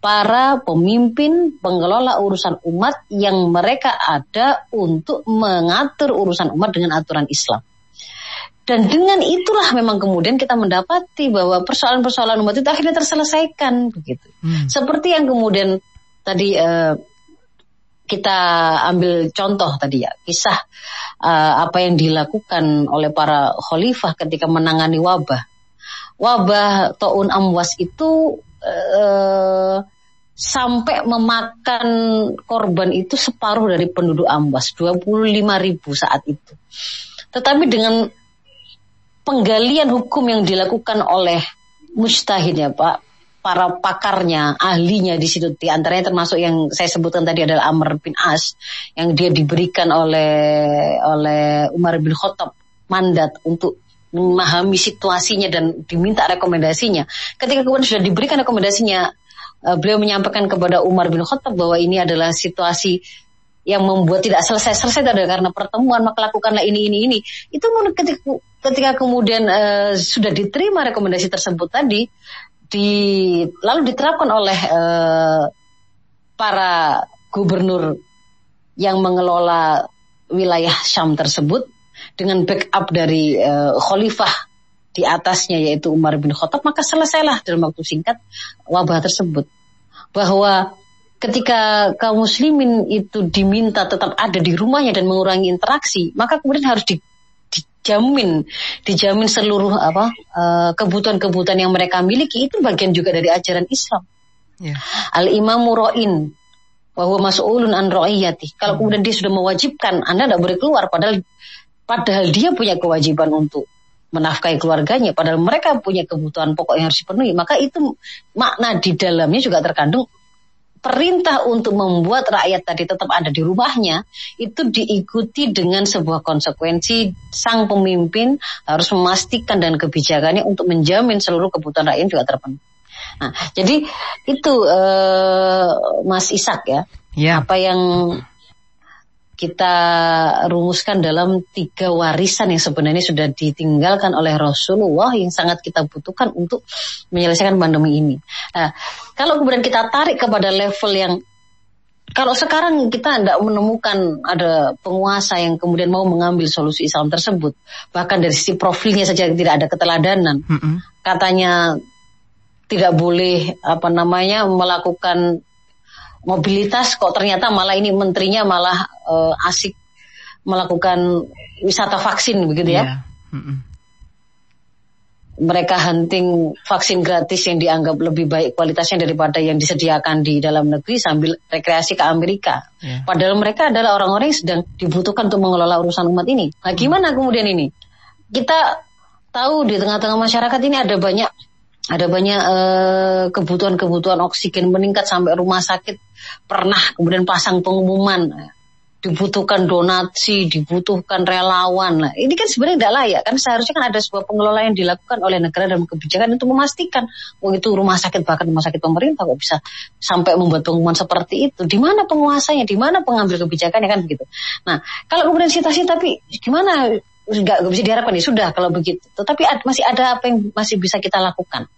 Para pemimpin pengelola urusan umat yang mereka ada untuk mengatur urusan umat dengan aturan Islam. Dan dengan itulah memang kemudian kita mendapati bahwa persoalan-persoalan umat itu akhirnya terselesaikan begitu. Hmm. Seperti yang kemudian tadi eh, kita ambil contoh tadi ya, kisah eh, apa yang dilakukan oleh para khalifah ketika menangani wabah. Wabah taun amwas itu eh, sampai memakan korban itu separuh dari penduduk Ambas, 25 ribu saat itu. Tetapi dengan penggalian hukum yang dilakukan oleh mujtahid ya Pak, para pakarnya, ahlinya di situ, di antaranya termasuk yang saya sebutkan tadi adalah Amr bin As, yang dia diberikan oleh oleh Umar bin Khattab mandat untuk memahami situasinya dan diminta rekomendasinya. Ketika kemudian sudah diberikan rekomendasinya, eh, beliau menyampaikan kepada Umar bin Khattab bahwa ini adalah situasi yang membuat tidak selesai-selesai adalah karena pertemuan maka lakukanlah ini ini ini. Itu ketika ketika kemudian uh, sudah diterima rekomendasi tersebut tadi, di lalu diterapkan oleh uh, para gubernur yang mengelola wilayah Syam tersebut dengan backup dari uh, khalifah di atasnya yaitu Umar bin Khattab maka selesailah dalam waktu singkat wabah tersebut. Bahwa ketika kaum muslimin itu diminta tetap ada di rumahnya dan mengurangi interaksi maka kemudian harus di, dijamin dijamin seluruh apa uh, kebutuhan-kebutuhan yang mereka miliki itu bagian juga dari ajaran Islam yeah. al imamu roin bahwa mas'ulun an ro'iyati kalau hmm. kemudian dia sudah mewajibkan anda tidak boleh keluar padahal padahal dia punya kewajiban untuk menafkahi keluarganya padahal mereka punya kebutuhan pokok yang harus dipenuhi maka itu makna di dalamnya juga terkandung perintah untuk membuat rakyat tadi tetap ada di rumahnya itu diikuti dengan sebuah konsekuensi sang pemimpin harus memastikan dan kebijakannya untuk menjamin seluruh kebutuhan rakyat juga terpenuhi. Nah, jadi itu uh, Mas Isak ya, ya. Apa yang kita rumuskan dalam tiga warisan yang sebenarnya sudah ditinggalkan oleh Rasulullah yang sangat kita butuhkan untuk menyelesaikan pandemi ini. Nah, kalau kemudian kita tarik kepada level yang kalau sekarang kita tidak menemukan ada penguasa yang kemudian mau mengambil solusi Islam tersebut, bahkan dari sisi profilnya saja tidak ada keteladanan, mm -hmm. katanya tidak boleh apa namanya melakukan mobilitas kok ternyata malah ini menterinya malah uh, asik melakukan wisata vaksin begitu ya. Yeah. Mm -mm. Mereka hunting vaksin gratis yang dianggap lebih baik kualitasnya daripada yang disediakan di dalam negeri sambil rekreasi ke Amerika. Yeah. Padahal mereka adalah orang-orang yang sedang dibutuhkan untuk mengelola urusan umat ini. Nah, gimana kemudian ini? Kita tahu di tengah-tengah masyarakat ini ada banyak ada banyak uh, kebutuhan-kebutuhan oksigen meningkat sampai rumah sakit pernah kemudian pasang pengumuman dibutuhkan donasi, dibutuhkan relawan. Nah, ini kan sebenarnya tidak layak kan seharusnya kan ada sebuah pengelola yang dilakukan oleh negara dalam kebijakan untuk memastikan oh itu rumah sakit bahkan rumah sakit pemerintah kok bisa sampai membuat pengumuman seperti itu. Di mana penguasanya, di mana pengambil kebijakannya kan begitu. Nah, kalau kemudian situasi tapi gimana nggak bisa diharapkan ya sudah kalau begitu. Tetapi ad, masih ada apa yang masih bisa kita lakukan.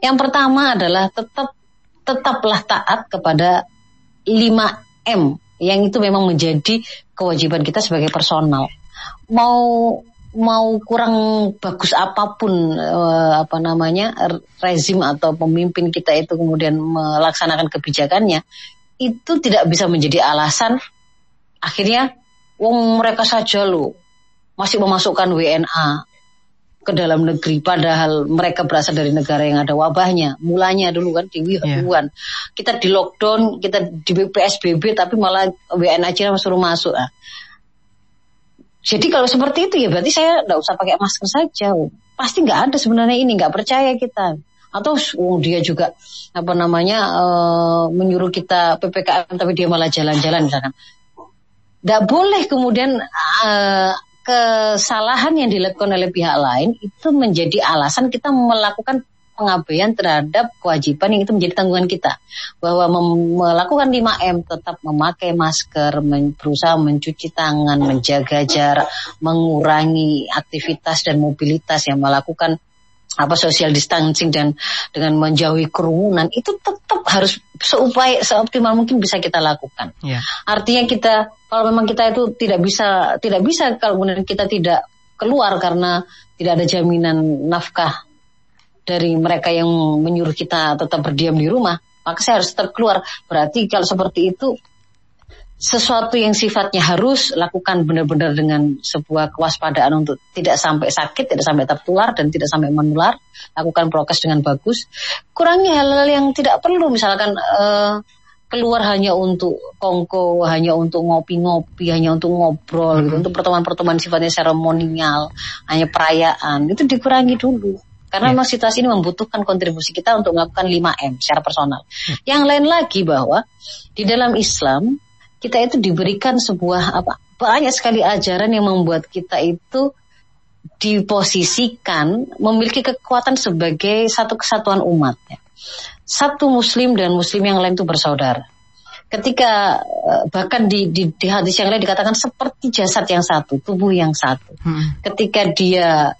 Yang pertama adalah tetap tetaplah taat kepada 5M yang itu memang menjadi kewajiban kita sebagai personal. Mau mau kurang bagus apa pun uh, apa namanya rezim atau pemimpin kita itu kemudian melaksanakan kebijakannya itu tidak bisa menjadi alasan akhirnya wong mereka saja lo masih memasukkan WNA ke dalam negeri. Padahal mereka berasal dari negara yang ada wabahnya mulanya dulu kan di Wuhan. Yeah. kita di lockdown kita di PSBB tapi malah WNA Cina suruh masuk ah. jadi kalau seperti itu ya berarti saya tidak usah pakai masker saja pasti nggak ada sebenarnya ini nggak percaya kita. Atau oh, dia juga apa namanya uh, menyuruh kita ppkm tapi dia malah jalan-jalan misalkan tidak boleh kemudian uh, kesalahan yang dilakukan oleh pihak lain itu menjadi alasan kita melakukan pengabaian terhadap kewajiban yang itu menjadi tanggungan kita. Bahwa melakukan 5M tetap memakai masker men berusaha mencuci tangan menjaga jarak mengurangi aktivitas dan mobilitas yang melakukan apa social distancing dan dengan menjauhi kerumunan itu tetap harus seupaya seoptimal mungkin bisa kita lakukan. Yeah. Artinya kita kalau memang kita itu tidak bisa tidak bisa kalau kemudian kita tidak keluar karena tidak ada jaminan nafkah dari mereka yang menyuruh kita tetap berdiam di rumah, maka saya harus tetap keluar. Berarti kalau seperti itu sesuatu yang sifatnya harus lakukan benar-benar dengan sebuah kewaspadaan untuk tidak sampai sakit, tidak sampai tertular dan tidak sampai menular, lakukan prokes dengan bagus. Kurangi hal-hal yang tidak perlu, misalkan uh, keluar hanya untuk kongko, hanya untuk ngopi-ngopi, hanya untuk ngobrol, gitu, untuk pertemuan-pertemuan sifatnya seremonial, hanya perayaan, itu dikurangi dulu. Karena yeah. memang situasi ini membutuhkan kontribusi kita untuk melakukan 5M secara personal. Hmm. Yang lain lagi bahwa di dalam Islam kita itu diberikan sebuah apa banyak sekali ajaran yang membuat kita itu diposisikan memiliki kekuatan sebagai satu kesatuan umat. Ya. Satu muslim dan muslim yang lain itu bersaudara. Ketika eh, bahkan di, di, di hadis yang lain dikatakan seperti jasad yang satu, tubuh yang satu. Hmm. Ketika dia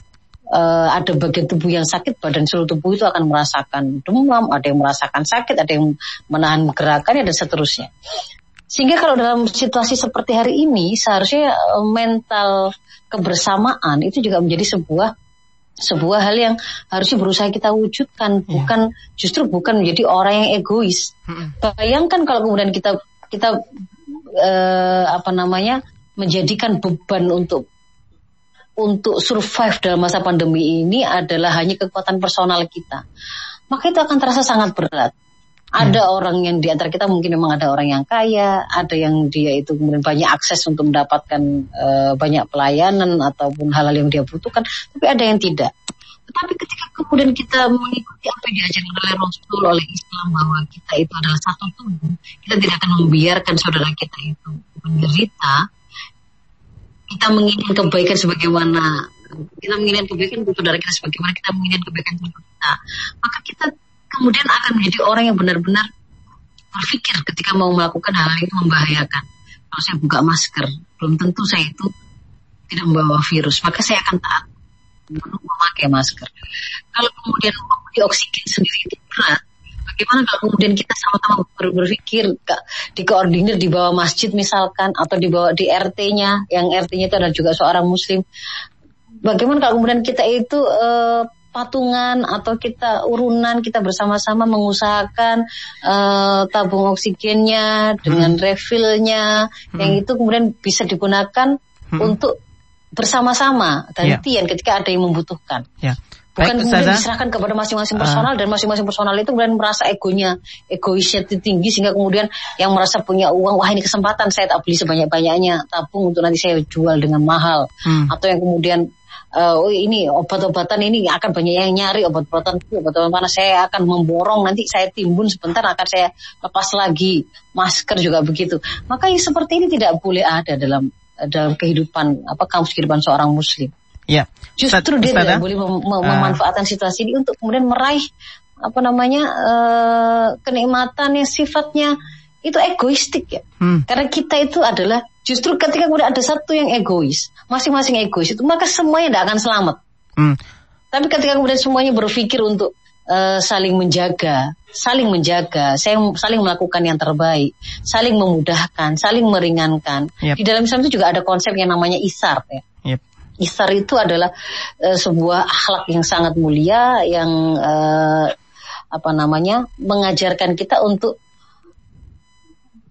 uh, ada bagian tubuh yang sakit, badan seluruh tubuh itu akan merasakan demam, ada yang merasakan sakit, ada yang menahan gerakannya dan seterusnya. Sehingga kalau dalam situasi seperti hari ini, seharusnya uh, mental kebersamaan itu juga menjadi sebuah sebuah hal yang harusnya berusaha kita wujudkan, yeah. bukan justru bukan menjadi orang yang egois. Hmm. Bayangkan kalau kemudian kita kita uh, apa namanya menjadikan beban untuk untuk survive dalam masa pandemi ini adalah hanya kekuatan personal kita, maka itu akan terasa sangat berat. Ada hmm. orang yang di antara kita mungkin memang ada orang yang kaya, ada yang dia itu kemudian banyak akses untuk mendapatkan uh, banyak pelayanan ataupun hal-hal yang dia butuhkan, tapi ada yang tidak. Tetapi ketika kemudian kita mengikuti apa yang diajarkan oleh Rasul oleh Islam bahwa kita itu adalah satu tubuh, kita tidak akan membiarkan saudara kita itu menderita, kita menginginkan kebaikan sebagaimana kita menginginkan kebaikan untuk saudara kita sebagaimana kita menginginkan kebaikan untuk kita maka kita kemudian akan menjadi orang yang benar-benar berpikir ketika mau melakukan hal, itu membahayakan. Kalau saya buka masker belum tentu saya itu tidak membawa virus maka saya akan taat memakai masker. Kalau kemudian di oksigen sendiri itu berat bagaimana kalau kemudian kita sama-sama berpikir dikoordinir di bawah masjid misalkan atau di bawah di RT-nya yang RT-nya itu adalah juga seorang muslim. Bagaimana kalau kemudian kita itu uh, patungan atau kita urunan kita bersama-sama mengusahakan uh, tabung oksigennya dengan hmm. refillnya hmm. yang itu kemudian bisa digunakan hmm. untuk bersama-sama gantian yeah. ketika ada yang membutuhkan. Yeah. Bukan Baik, kemudian diserahkan kepada masing-masing personal uh, dan masing-masing personal itu kemudian merasa egonya, egoisnya tinggi sehingga kemudian yang merasa punya uang, wah ini kesempatan saya tak beli sebanyak-banyaknya tabung untuk nanti saya jual dengan mahal. Hmm. Atau yang kemudian uh, oh ini obat-obatan ini akan banyak yang nyari obat-obatan. Obat-obatan mana? Saya akan memborong. Nanti saya timbun sebentar akan saya lepas lagi. Masker juga begitu. Maka yang seperti ini tidak boleh ada dalam dalam kehidupan apa kaum kehidupan seorang muslim. Ya. Justru dia tidak boleh mem mem uh. memanfaatkan situasi ini untuk kemudian meraih apa namanya uh, kenikmatan yang sifatnya itu egoistik ya. Hmm. Karena kita itu adalah justru ketika kemudian ada satu yang egois, masing-masing egois itu maka semuanya tidak akan selamat. Hmm. Tapi ketika kemudian semuanya berpikir untuk uh, saling menjaga, saling menjaga, saling melakukan yang terbaik, saling memudahkan, saling meringankan. Yep. Di dalam Islam itu juga ada konsep yang namanya isar ya. Yep. Isar itu adalah uh, sebuah akhlak yang sangat mulia yang uh, apa namanya mengajarkan kita untuk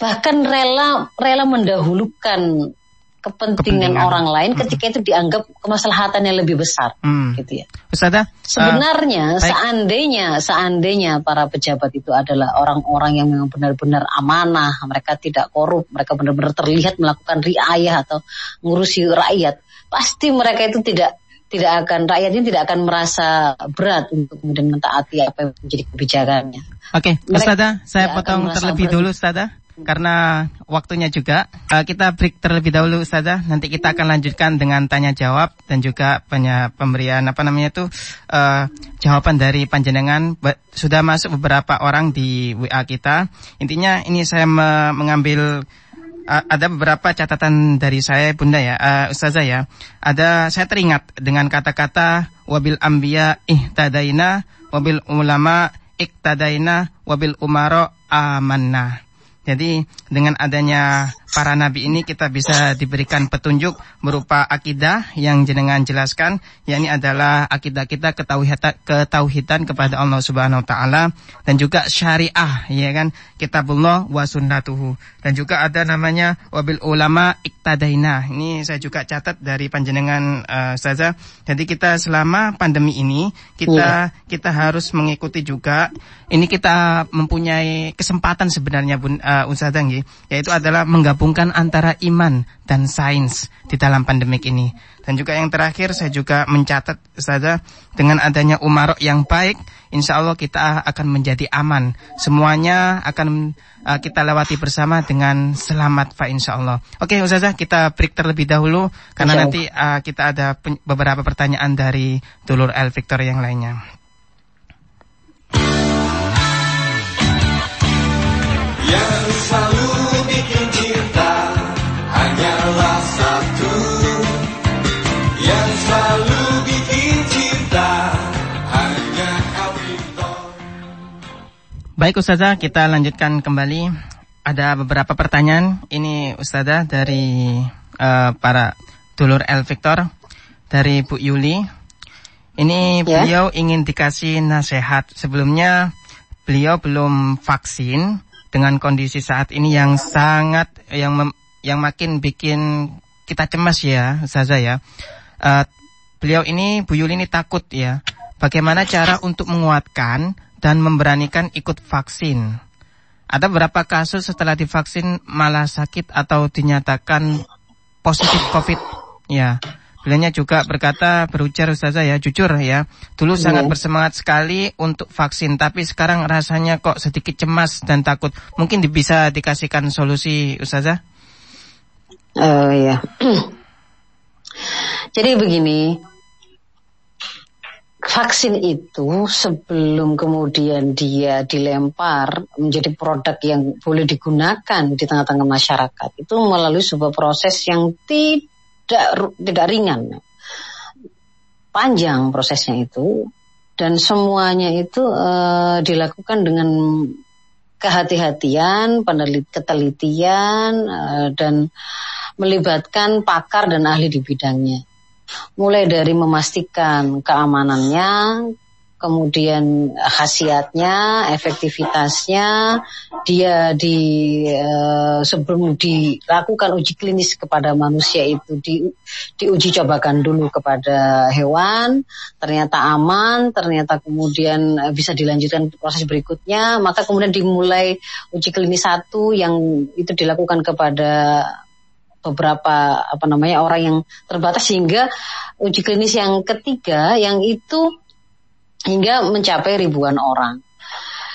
bahkan rela rela mendahulukan kepentingan orang lain hmm. ketika itu dianggap kemaslahatan yang lebih besar hmm. gitu ya. Ustazah, sebenarnya uh, seandainya seandainya para pejabat itu adalah orang-orang yang memang benar-benar amanah, mereka tidak korup, mereka benar-benar terlihat melakukan riayah atau ngurusi rakyat, pasti mereka itu tidak tidak akan rakyat ini tidak akan merasa berat untuk kemudian mentaati apa yang menjadi kebijakannya. Oke, okay. Ustazah, saya potong terlebih berat. dulu Ustazah karena waktunya juga. Uh, kita break terlebih dahulu Ustazah. Nanti kita akan lanjutkan dengan tanya jawab dan juga pemberian apa namanya itu uh, jawaban dari panjenengan. Sudah masuk beberapa orang di WA kita. Intinya ini saya me mengambil uh, ada beberapa catatan dari saya Bunda ya. Uh, Ustazah ya. Ada saya teringat dengan kata-kata wabil ambia ihtadaina wabil ulama iktadaina wabil umaro amanna jadi dengan adanya para nabi ini kita bisa diberikan petunjuk berupa akidah yang jenengan jelaskan yakni adalah akidah kita ketauhidan ketauhidan kepada Allah Subhanahu wa taala dan juga syariah ya kan kitabullah wa sunnatuhu. Dan juga ada namanya wabil ulama iktadaina. Ini saya juga catat dari panjenengan uh, saja jadi kita selama pandemi ini kita ya. kita harus mengikuti juga. Ini kita mempunyai kesempatan sebenarnya Bun uh, uh, Ustazah yaitu adalah menggabungkan antara iman dan sains di dalam pandemik ini. Dan juga yang terakhir saya juga mencatat Ustazah dengan adanya umarok yang baik, insya Allah kita akan menjadi aman. Semuanya akan uh, kita lewati bersama dengan selamat Pak insya Allah. Oke Ustazah kita break terlebih dahulu karena nanti uh, kita ada beberapa pertanyaan dari Dulur El Victor yang lainnya. Yang selalu bikin Baik Ustazah, kita lanjutkan kembali. Ada beberapa pertanyaan. Ini Ustazah dari uh, para dulur El Victor dari Bu Yuli. Ini Ya. beliau ingin dikasih nasihat. Sebelumnya beliau belum vaksin dengan kondisi saat ini yang sangat yang mem- yang makin bikin kita cemas ya, Ustazah ya. Eh, beliau ini Bu Yuli ini takut ya. Bagaimana cara untuk menguatkan dan memberanikan ikut vaksin? Ada beberapa kasus setelah divaksin malah sakit atau dinyatakan positif COVID. Ya. Beliaunya juga berkata, berujar Ustazah ya, jujur ya. Dulu sangat bersemangat sekali untuk vaksin, tapi sekarang rasanya kok sedikit cemas dan takut. Mungkin bisa dikasihkan solusi Ustazah? Oh ya. Jadi begini, vaksin itu sebelum kemudian dia dilempar menjadi produk yang boleh digunakan di tengah-tengah masyarakat itu melalui sebuah proses yang tidak tidak ringan, panjang prosesnya itu dan semuanya itu eh, dilakukan dengan kehati-hatian, ketelitian eh, dan melibatkan pakar dan ahli di bidangnya. Mulai dari memastikan keamanannya, kemudian khasiatnya, efektivitasnya, dia di eh, sebelum dilakukan uji klinis kepada manusia itu di, diuji cobakan dulu kepada hewan, ternyata aman, ternyata kemudian eh, bisa dilanjutkan proses berikutnya, maka kemudian dimulai uji klinis satu yang itu dilakukan kepada beberapa apa namanya orang yang terbatas sehingga uji klinis yang ketiga yang itu hingga mencapai ribuan orang.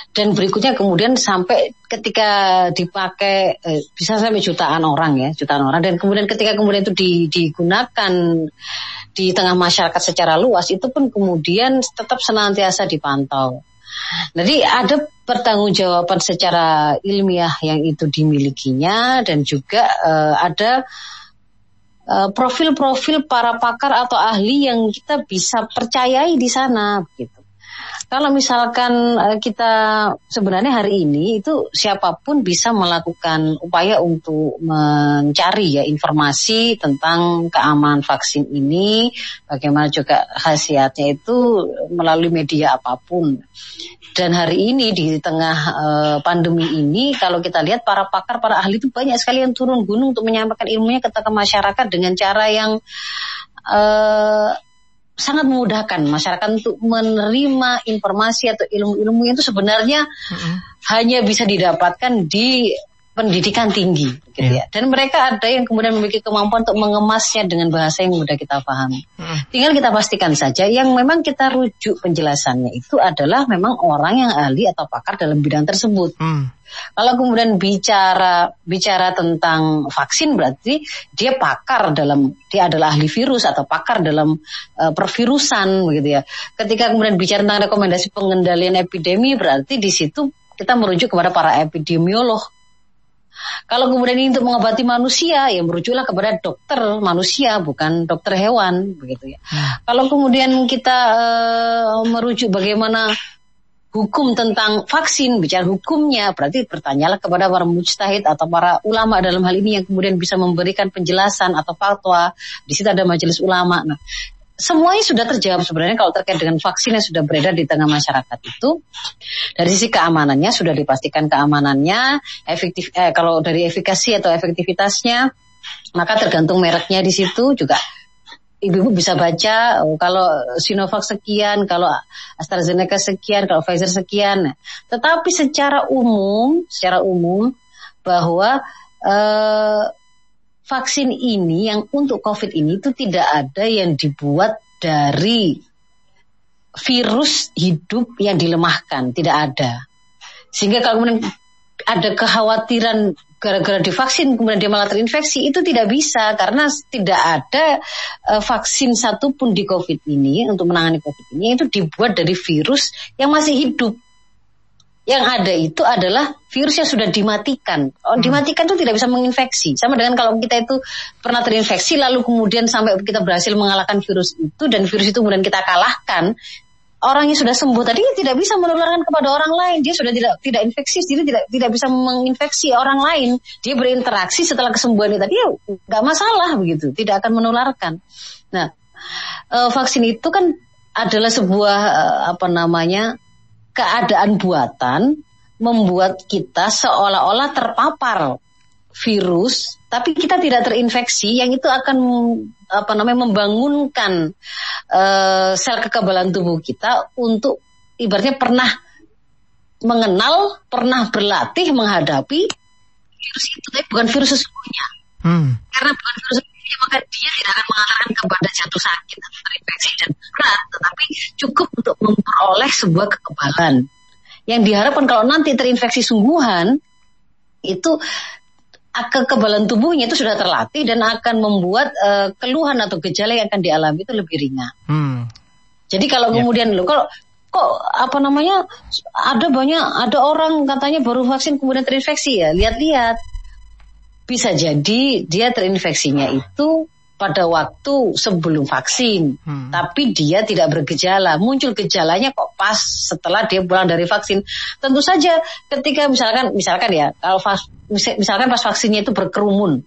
Dan berikutnya kemudian sampai ketika dipakai eh, bisa sampai jutaan orang ya jutaan orang. Dan kemudian ketika kemudian itu di- digunakan di tengah masyarakat secara luas itu pun kemudian tetap senantiasa dipantau jadi ada pertanggungjawaban secara ilmiah yang itu dimilikinya dan juga eh, ada eh, profil-profil para pakar atau ahli yang kita bisa percayai di sana gitu. Kalau misalkan eh, kita sebenarnya hari ini itu siapa pun bisa melakukan upaya untuk mencari ya informasi tentang keamanan vaksin ini, bagaimana juga khasiatnya itu melalui media apa pun. Dan hari ini di tengah eh, pandemi ini, kalau kita lihat para pakar, para ahli itu banyak sekali yang turun gunung untuk menyampaikan ilmunya ke masyarakat dengan cara yang eh, sangat memudahkan masyarakat untuk menerima informasi atau ilmu-ilmu yang itu sebenarnya hanya bisa didapatkan di pendidikan tinggi gitu ya. Dan mereka ada yang kemudian memiliki kemampuan untuk mengemasnya dengan bahasa yang mudah kita pahami. Tinggal kita pastikan saja yang memang kita rujuk penjelasannya itu adalah memang orang yang ahli atau pakar dalam bidang tersebut. Hmm. Kalau kemudian bicara bicara tentang vaksin berarti dia pakar dalam dia adalah ahli virus atau pakar dalam eh, pervirusan begitu ya. Ketika kemudian bicara tentang rekomendasi pengendalian epidemi berarti di situ kita merujuk kepada para epidemiolog. Kalau kemudian ini untuk mengobati manusia, ya merujuklah kepada dokter manusia, bukan dokter hewan, begitu ya. Kalau kemudian kita eh, merujuk bagaimana hukum tentang vaksin, bicara hukumnya, berarti bertanyalah kepada para mujtahid atau para ulama dalam hal ini yang kemudian bisa memberikan penjelasan atau fatwa. Di situ ada majelis ulama. Nah, semuanya sudah terjawab sebenarnya kalau terkait dengan vaksin yang sudah beredar di tengah masyarakat itu dari sisi keamanannya sudah dipastikan keamanannya efektif eh, kalau dari efikasi atau efektivitasnya maka tergantung mereknya di situ juga ibu-ibu bisa baca oh, kalau Sinovac sekian, kalau AstraZeneca sekian, kalau Pfizer sekian. Tetapi secara umum, secara umum bahwa eh, vaksin ini yang untuk COVID ini itu tidak ada yang dibuat dari virus hidup yang dilemahkan, tidak ada. Sehingga kalau kemudian ada kekhawatiran gara-gara divaksin kemudian dia malah terinfeksi itu tidak bisa karena tidak ada uh, vaksin satupun di COVID ini untuk menangani COVID ini itu dibuat dari virus yang masih hidup. Yang ada itu adalah virus yang sudah dimatikan. Oh, dimatikan itu tidak bisa menginfeksi. Sama dengan kalau kita itu pernah terinfeksi lalu kemudian sampai kita berhasil mengalahkan virus itu dan virus itu kemudian kita kalahkan orang yang sudah sembuh tadi tidak bisa menularkan kepada orang lain. Dia sudah tidak tidak infeksi, jadi tidak tidak bisa menginfeksi orang lain. Dia berinteraksi setelah kesembuhan itu tadi ya nggak masalah begitu, tidak akan menularkan. Nah, e, vaksin itu kan adalah sebuah e, apa namanya keadaan buatan membuat kita seolah-olah terpapar virus, tapi kita tidak terinfeksi, yang itu akan apa namanya membangunkan uh, sel kekebalan tubuh kita untuk ibaratnya pernah mengenal, pernah berlatih menghadapi virus itu, tapi bukan virus sesungguhnya. Hmm. Karena bukan virus sesungguhnya, maka dia tidak akan mengatakan kepada jatuh sakit atau terinfeksi dan berat, tetapi cukup untuk memperoleh sebuah kekebalan. Yang diharapkan kalau nanti terinfeksi sungguhan, itu kekebalan tubuhnya itu sudah terlatih dan akan membuat uh, keluhan atau gejala yang akan dialami itu lebih ringan. Hmm. Jadi kalau yeah. kemudian lo kalau kok apa namanya ada banyak ada orang katanya baru vaksin kemudian terinfeksi ya lihat-lihat bisa jadi dia terinfeksinya itu pada waktu sebelum vaksin, hmm. tapi dia tidak bergejala. Muncul gejalanya kok pas setelah dia pulang dari vaksin. Tentu saja ketika misalkan misalkan ya kalau misalkan pas vaksinnya itu berkerumun,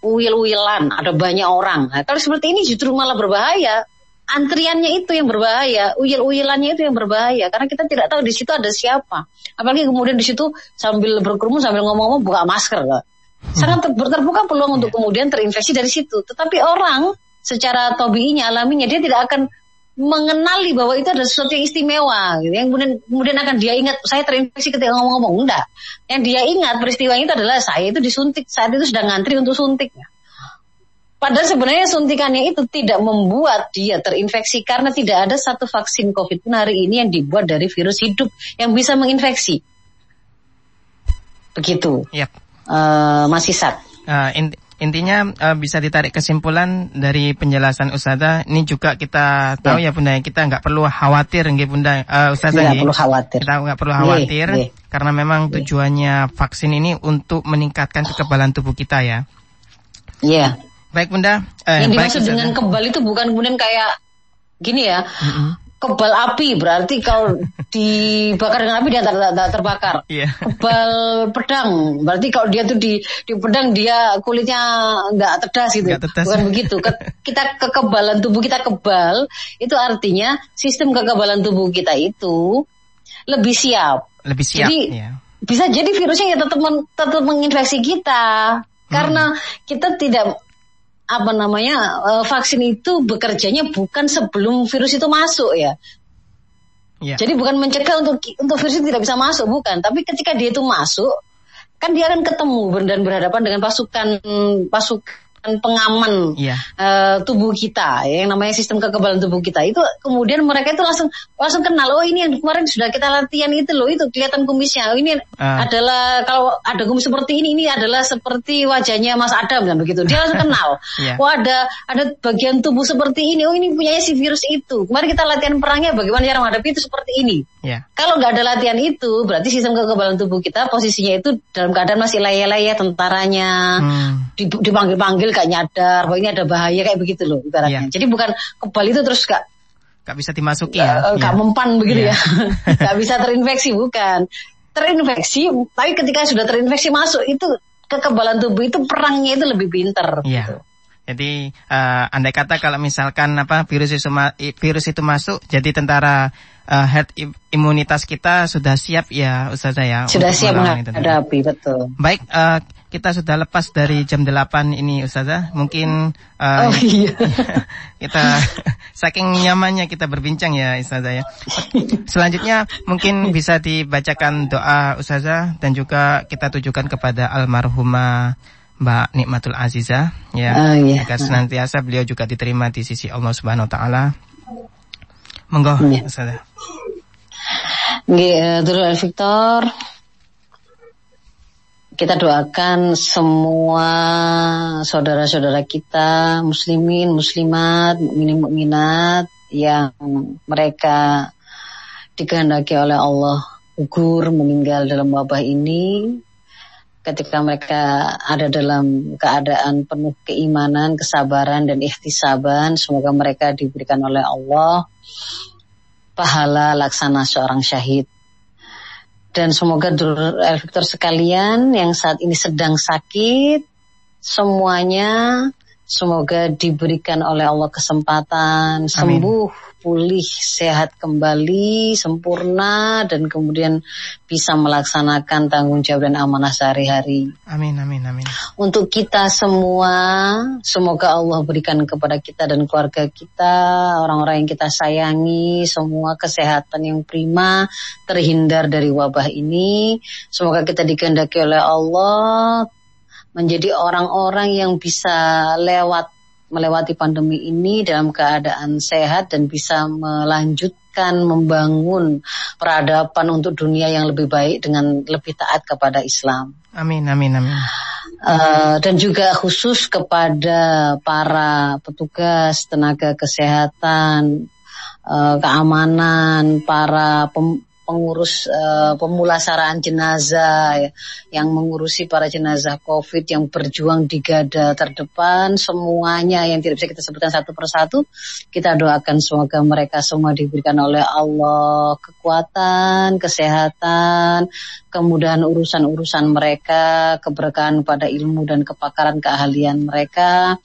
uil-uilan, ada banyak orang. Nah, kalau seperti ini justru malah berbahaya. Antriannya itu yang berbahaya, uil-uilannya itu yang berbahaya karena kita tidak tahu di situ ada siapa. Apalagi kemudian di situ sambil berkerumun sambil ngomong-ngomong buka masker. Gak? sangat terbuka peluang untuk kemudian terinfeksi dari situ. Tetapi orang secara tobiinya alaminya dia tidak akan mengenali bahwa itu ada sesuatu yang istimewa gitu. Yang kemudian kemudian akan dia ingat saya terinfeksi ketika ngomong-ngomong enggak. Yang dia ingat peristiwa itu adalah saya itu disuntik saat itu sedang ngantri untuk suntik. Padahal sebenarnya suntikannya itu tidak membuat dia terinfeksi karena tidak ada satu vaksin COVID pun hari ini yang dibuat dari virus hidup yang bisa menginfeksi. Begitu. Yep uh, Mas Isak. Uh, inti, intinya uh, bisa ditarik kesimpulan dari penjelasan Ustazah. Ini juga kita tahu ya, ya Bunda, kita nggak perlu khawatir, nggih Bunda, uh, Ustazah. Nggak perlu khawatir. Kita nggak perlu khawatir, ye, ye. karena memang tujuannya vaksin ini untuk meningkatkan kekebalan tubuh kita ya. Iya. Baik Bunda. Eh, Yang dimaksud baik, dengan kebal itu bukan kemudian kayak gini ya. Mm -hmm kebal api berarti kalau dibakar dengan api dia tak, tak terbakar. Yeah. Kebal pedang berarti kalau dia tuh di di pedang dia kulitnya nggak tedas gitu. Gak tedas. Bukan begitu. Ke, kita kekebalan tubuh kita kebal itu artinya sistem kekebalan tubuh kita itu lebih siap. Lebih siap. Jadi yeah. bisa jadi virusnya ya tetap men, tetap menginfeksi kita hmm. karena kita tidak apa namanya uh, vaksin itu bekerjanya bukan sebelum virus itu masuk ya. Yeah. Jadi bukan mencegah untuk untuk virus itu tidak bisa masuk bukan, tapi ketika dia itu masuk kan dia akan ketemu dan berhadapan dengan pasukan pasukan pengaman yeah. Iya. uh, tubuh kita ya, yang namanya sistem kekebalan tubuh kita itu kemudian mereka itu langsung langsung kenal oh ini yang kemarin sudah kita latihan itu loh itu kelihatan kumisnya oh, ini uh. adalah kalau ada kumis seperti ini ini adalah seperti wajahnya Mas Adam dan begitu dia langsung kenal yeah. oh ada ada bagian tubuh seperti ini oh ini punya si virus itu kemarin kita latihan perangnya bagaimana cara menghadapi itu seperti ini yeah. kalau nggak ada latihan itu berarti sistem kekebalan tubuh kita posisinya itu dalam keadaan masih layak-layak tentaranya hmm. dipanggil-panggil gak nyadar bahwa ini ada bahaya kayak begitu loh ibaratnya. Yeah. Jadi bukan kebal itu terus gak gak bisa dimasuki ya. Gak yeah. mempan begitu yeah. ya. gak bisa terinfeksi bukan. Terinfeksi tapi ketika sudah terinfeksi masuk itu kekebalan tubuh itu perangnya itu lebih pinter yeah. gitu. Jadi uh, andai kata kalau misalkan apa virus itu virus itu masuk, jadi tentara uh, herd imunitas kita sudah siap ya Ustazah ya. Sudah siap menghadapi betul. Baik, uh, kita sudah lepas dari jam 8 ini Ustazah. Mungkin uh, oh, iya. kita saking nyamannya kita berbincang ya Ustazah ya. Selanjutnya mungkin bisa dibacakan doa Ustazah dan juga kita tujukan kepada almarhumah Mbak Nikmatul Aziza ya. Oh, iya. Agar senantiasa beliau juga diterima di sisi Allah Subhanahu wa taala. Monggo, ya. Ustazah. Nggih, Victor. Kita doakan semua saudara-saudara kita, muslimin, muslimat, mukminin, mukminat yang mereka dikehendaki oleh Allah gugur meninggal dalam wabah ini ketika mereka ada dalam keadaan penuh keimanan, kesabaran dan ikhtisaban, semoga mereka diberikan oleh Allah pahala laksana seorang syahid. Dan semoga dulur Victor sekalian yang saat ini sedang sakit, semuanya semoga diberikan oleh Allah kesempatan sembuh pulih, sehat kembali, sempurna, dan kemudian bisa melaksanakan tanggung jawab dan amanah sehari-hari. Amin, amin, amin. Untuk kita semua, semoga Allah berikan kepada kita dan keluarga kita, orang-orang yang kita sayangi, semua kesehatan yang prima, terhindar dari wabah ini. Semoga kita dikehendaki oleh Allah menjadi orang-orang yang bisa lewat melewati pandemi ini dalam keadaan sehat dan bisa melanjutkan membangun peradaban untuk dunia yang lebih baik dengan lebih taat kepada Islam. Amin, amin, amin. Uh, dan juga khusus kepada para petugas tenaga kesehatan, uh, keamanan, para pem pengurus uh, pemulasaraan jenazah ya, yang mengurusi para jenazah COVID yang berjuang di gada terdepan semuanya yang tidak bisa kita sebutkan satu persatu kita doakan semoga mereka semua diberikan oleh Allah kekuatan kesehatan kemudahan urusan-urusan mereka keberkahan pada ilmu dan kepakaran keahlian mereka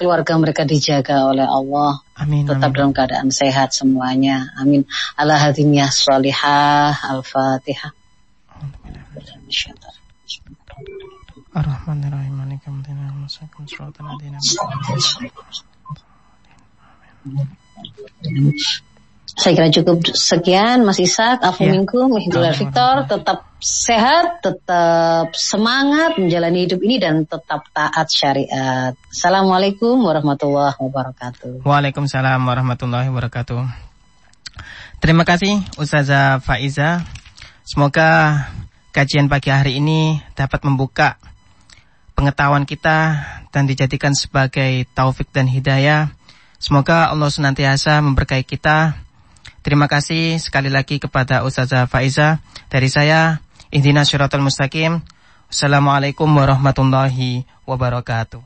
keluarga mereka dijaga oleh Allah. Amin. Tetap amin. dalam keadaan sehat semuanya. Amin. Ala hadiniyah salihah. Al-Fatihah. Saya kira cukup sekian Mas Ya. Minkum, Hidullah Victor, tetap sehat, tetap semangat menjalani hidup ini dan tetap taat syariat. Assalamualaikum warahmatullahi wabarakatuh. Waalaikumsalam warahmatullahi wabarakatuh. Terima kasih Ustazah Faiza. Semoga kajian pagi hari ini dapat membuka pengetahuan kita dan dijadikan sebagai taufik dan hidayah. Semoga Allah senantiasa memberkahi kita. Terima kasih sekali lagi kepada Ustazah Faiza. Dari saya, Ihdina Syiratul Mustaqim. Assalamualaikum warahmatullahi wabarakatuh.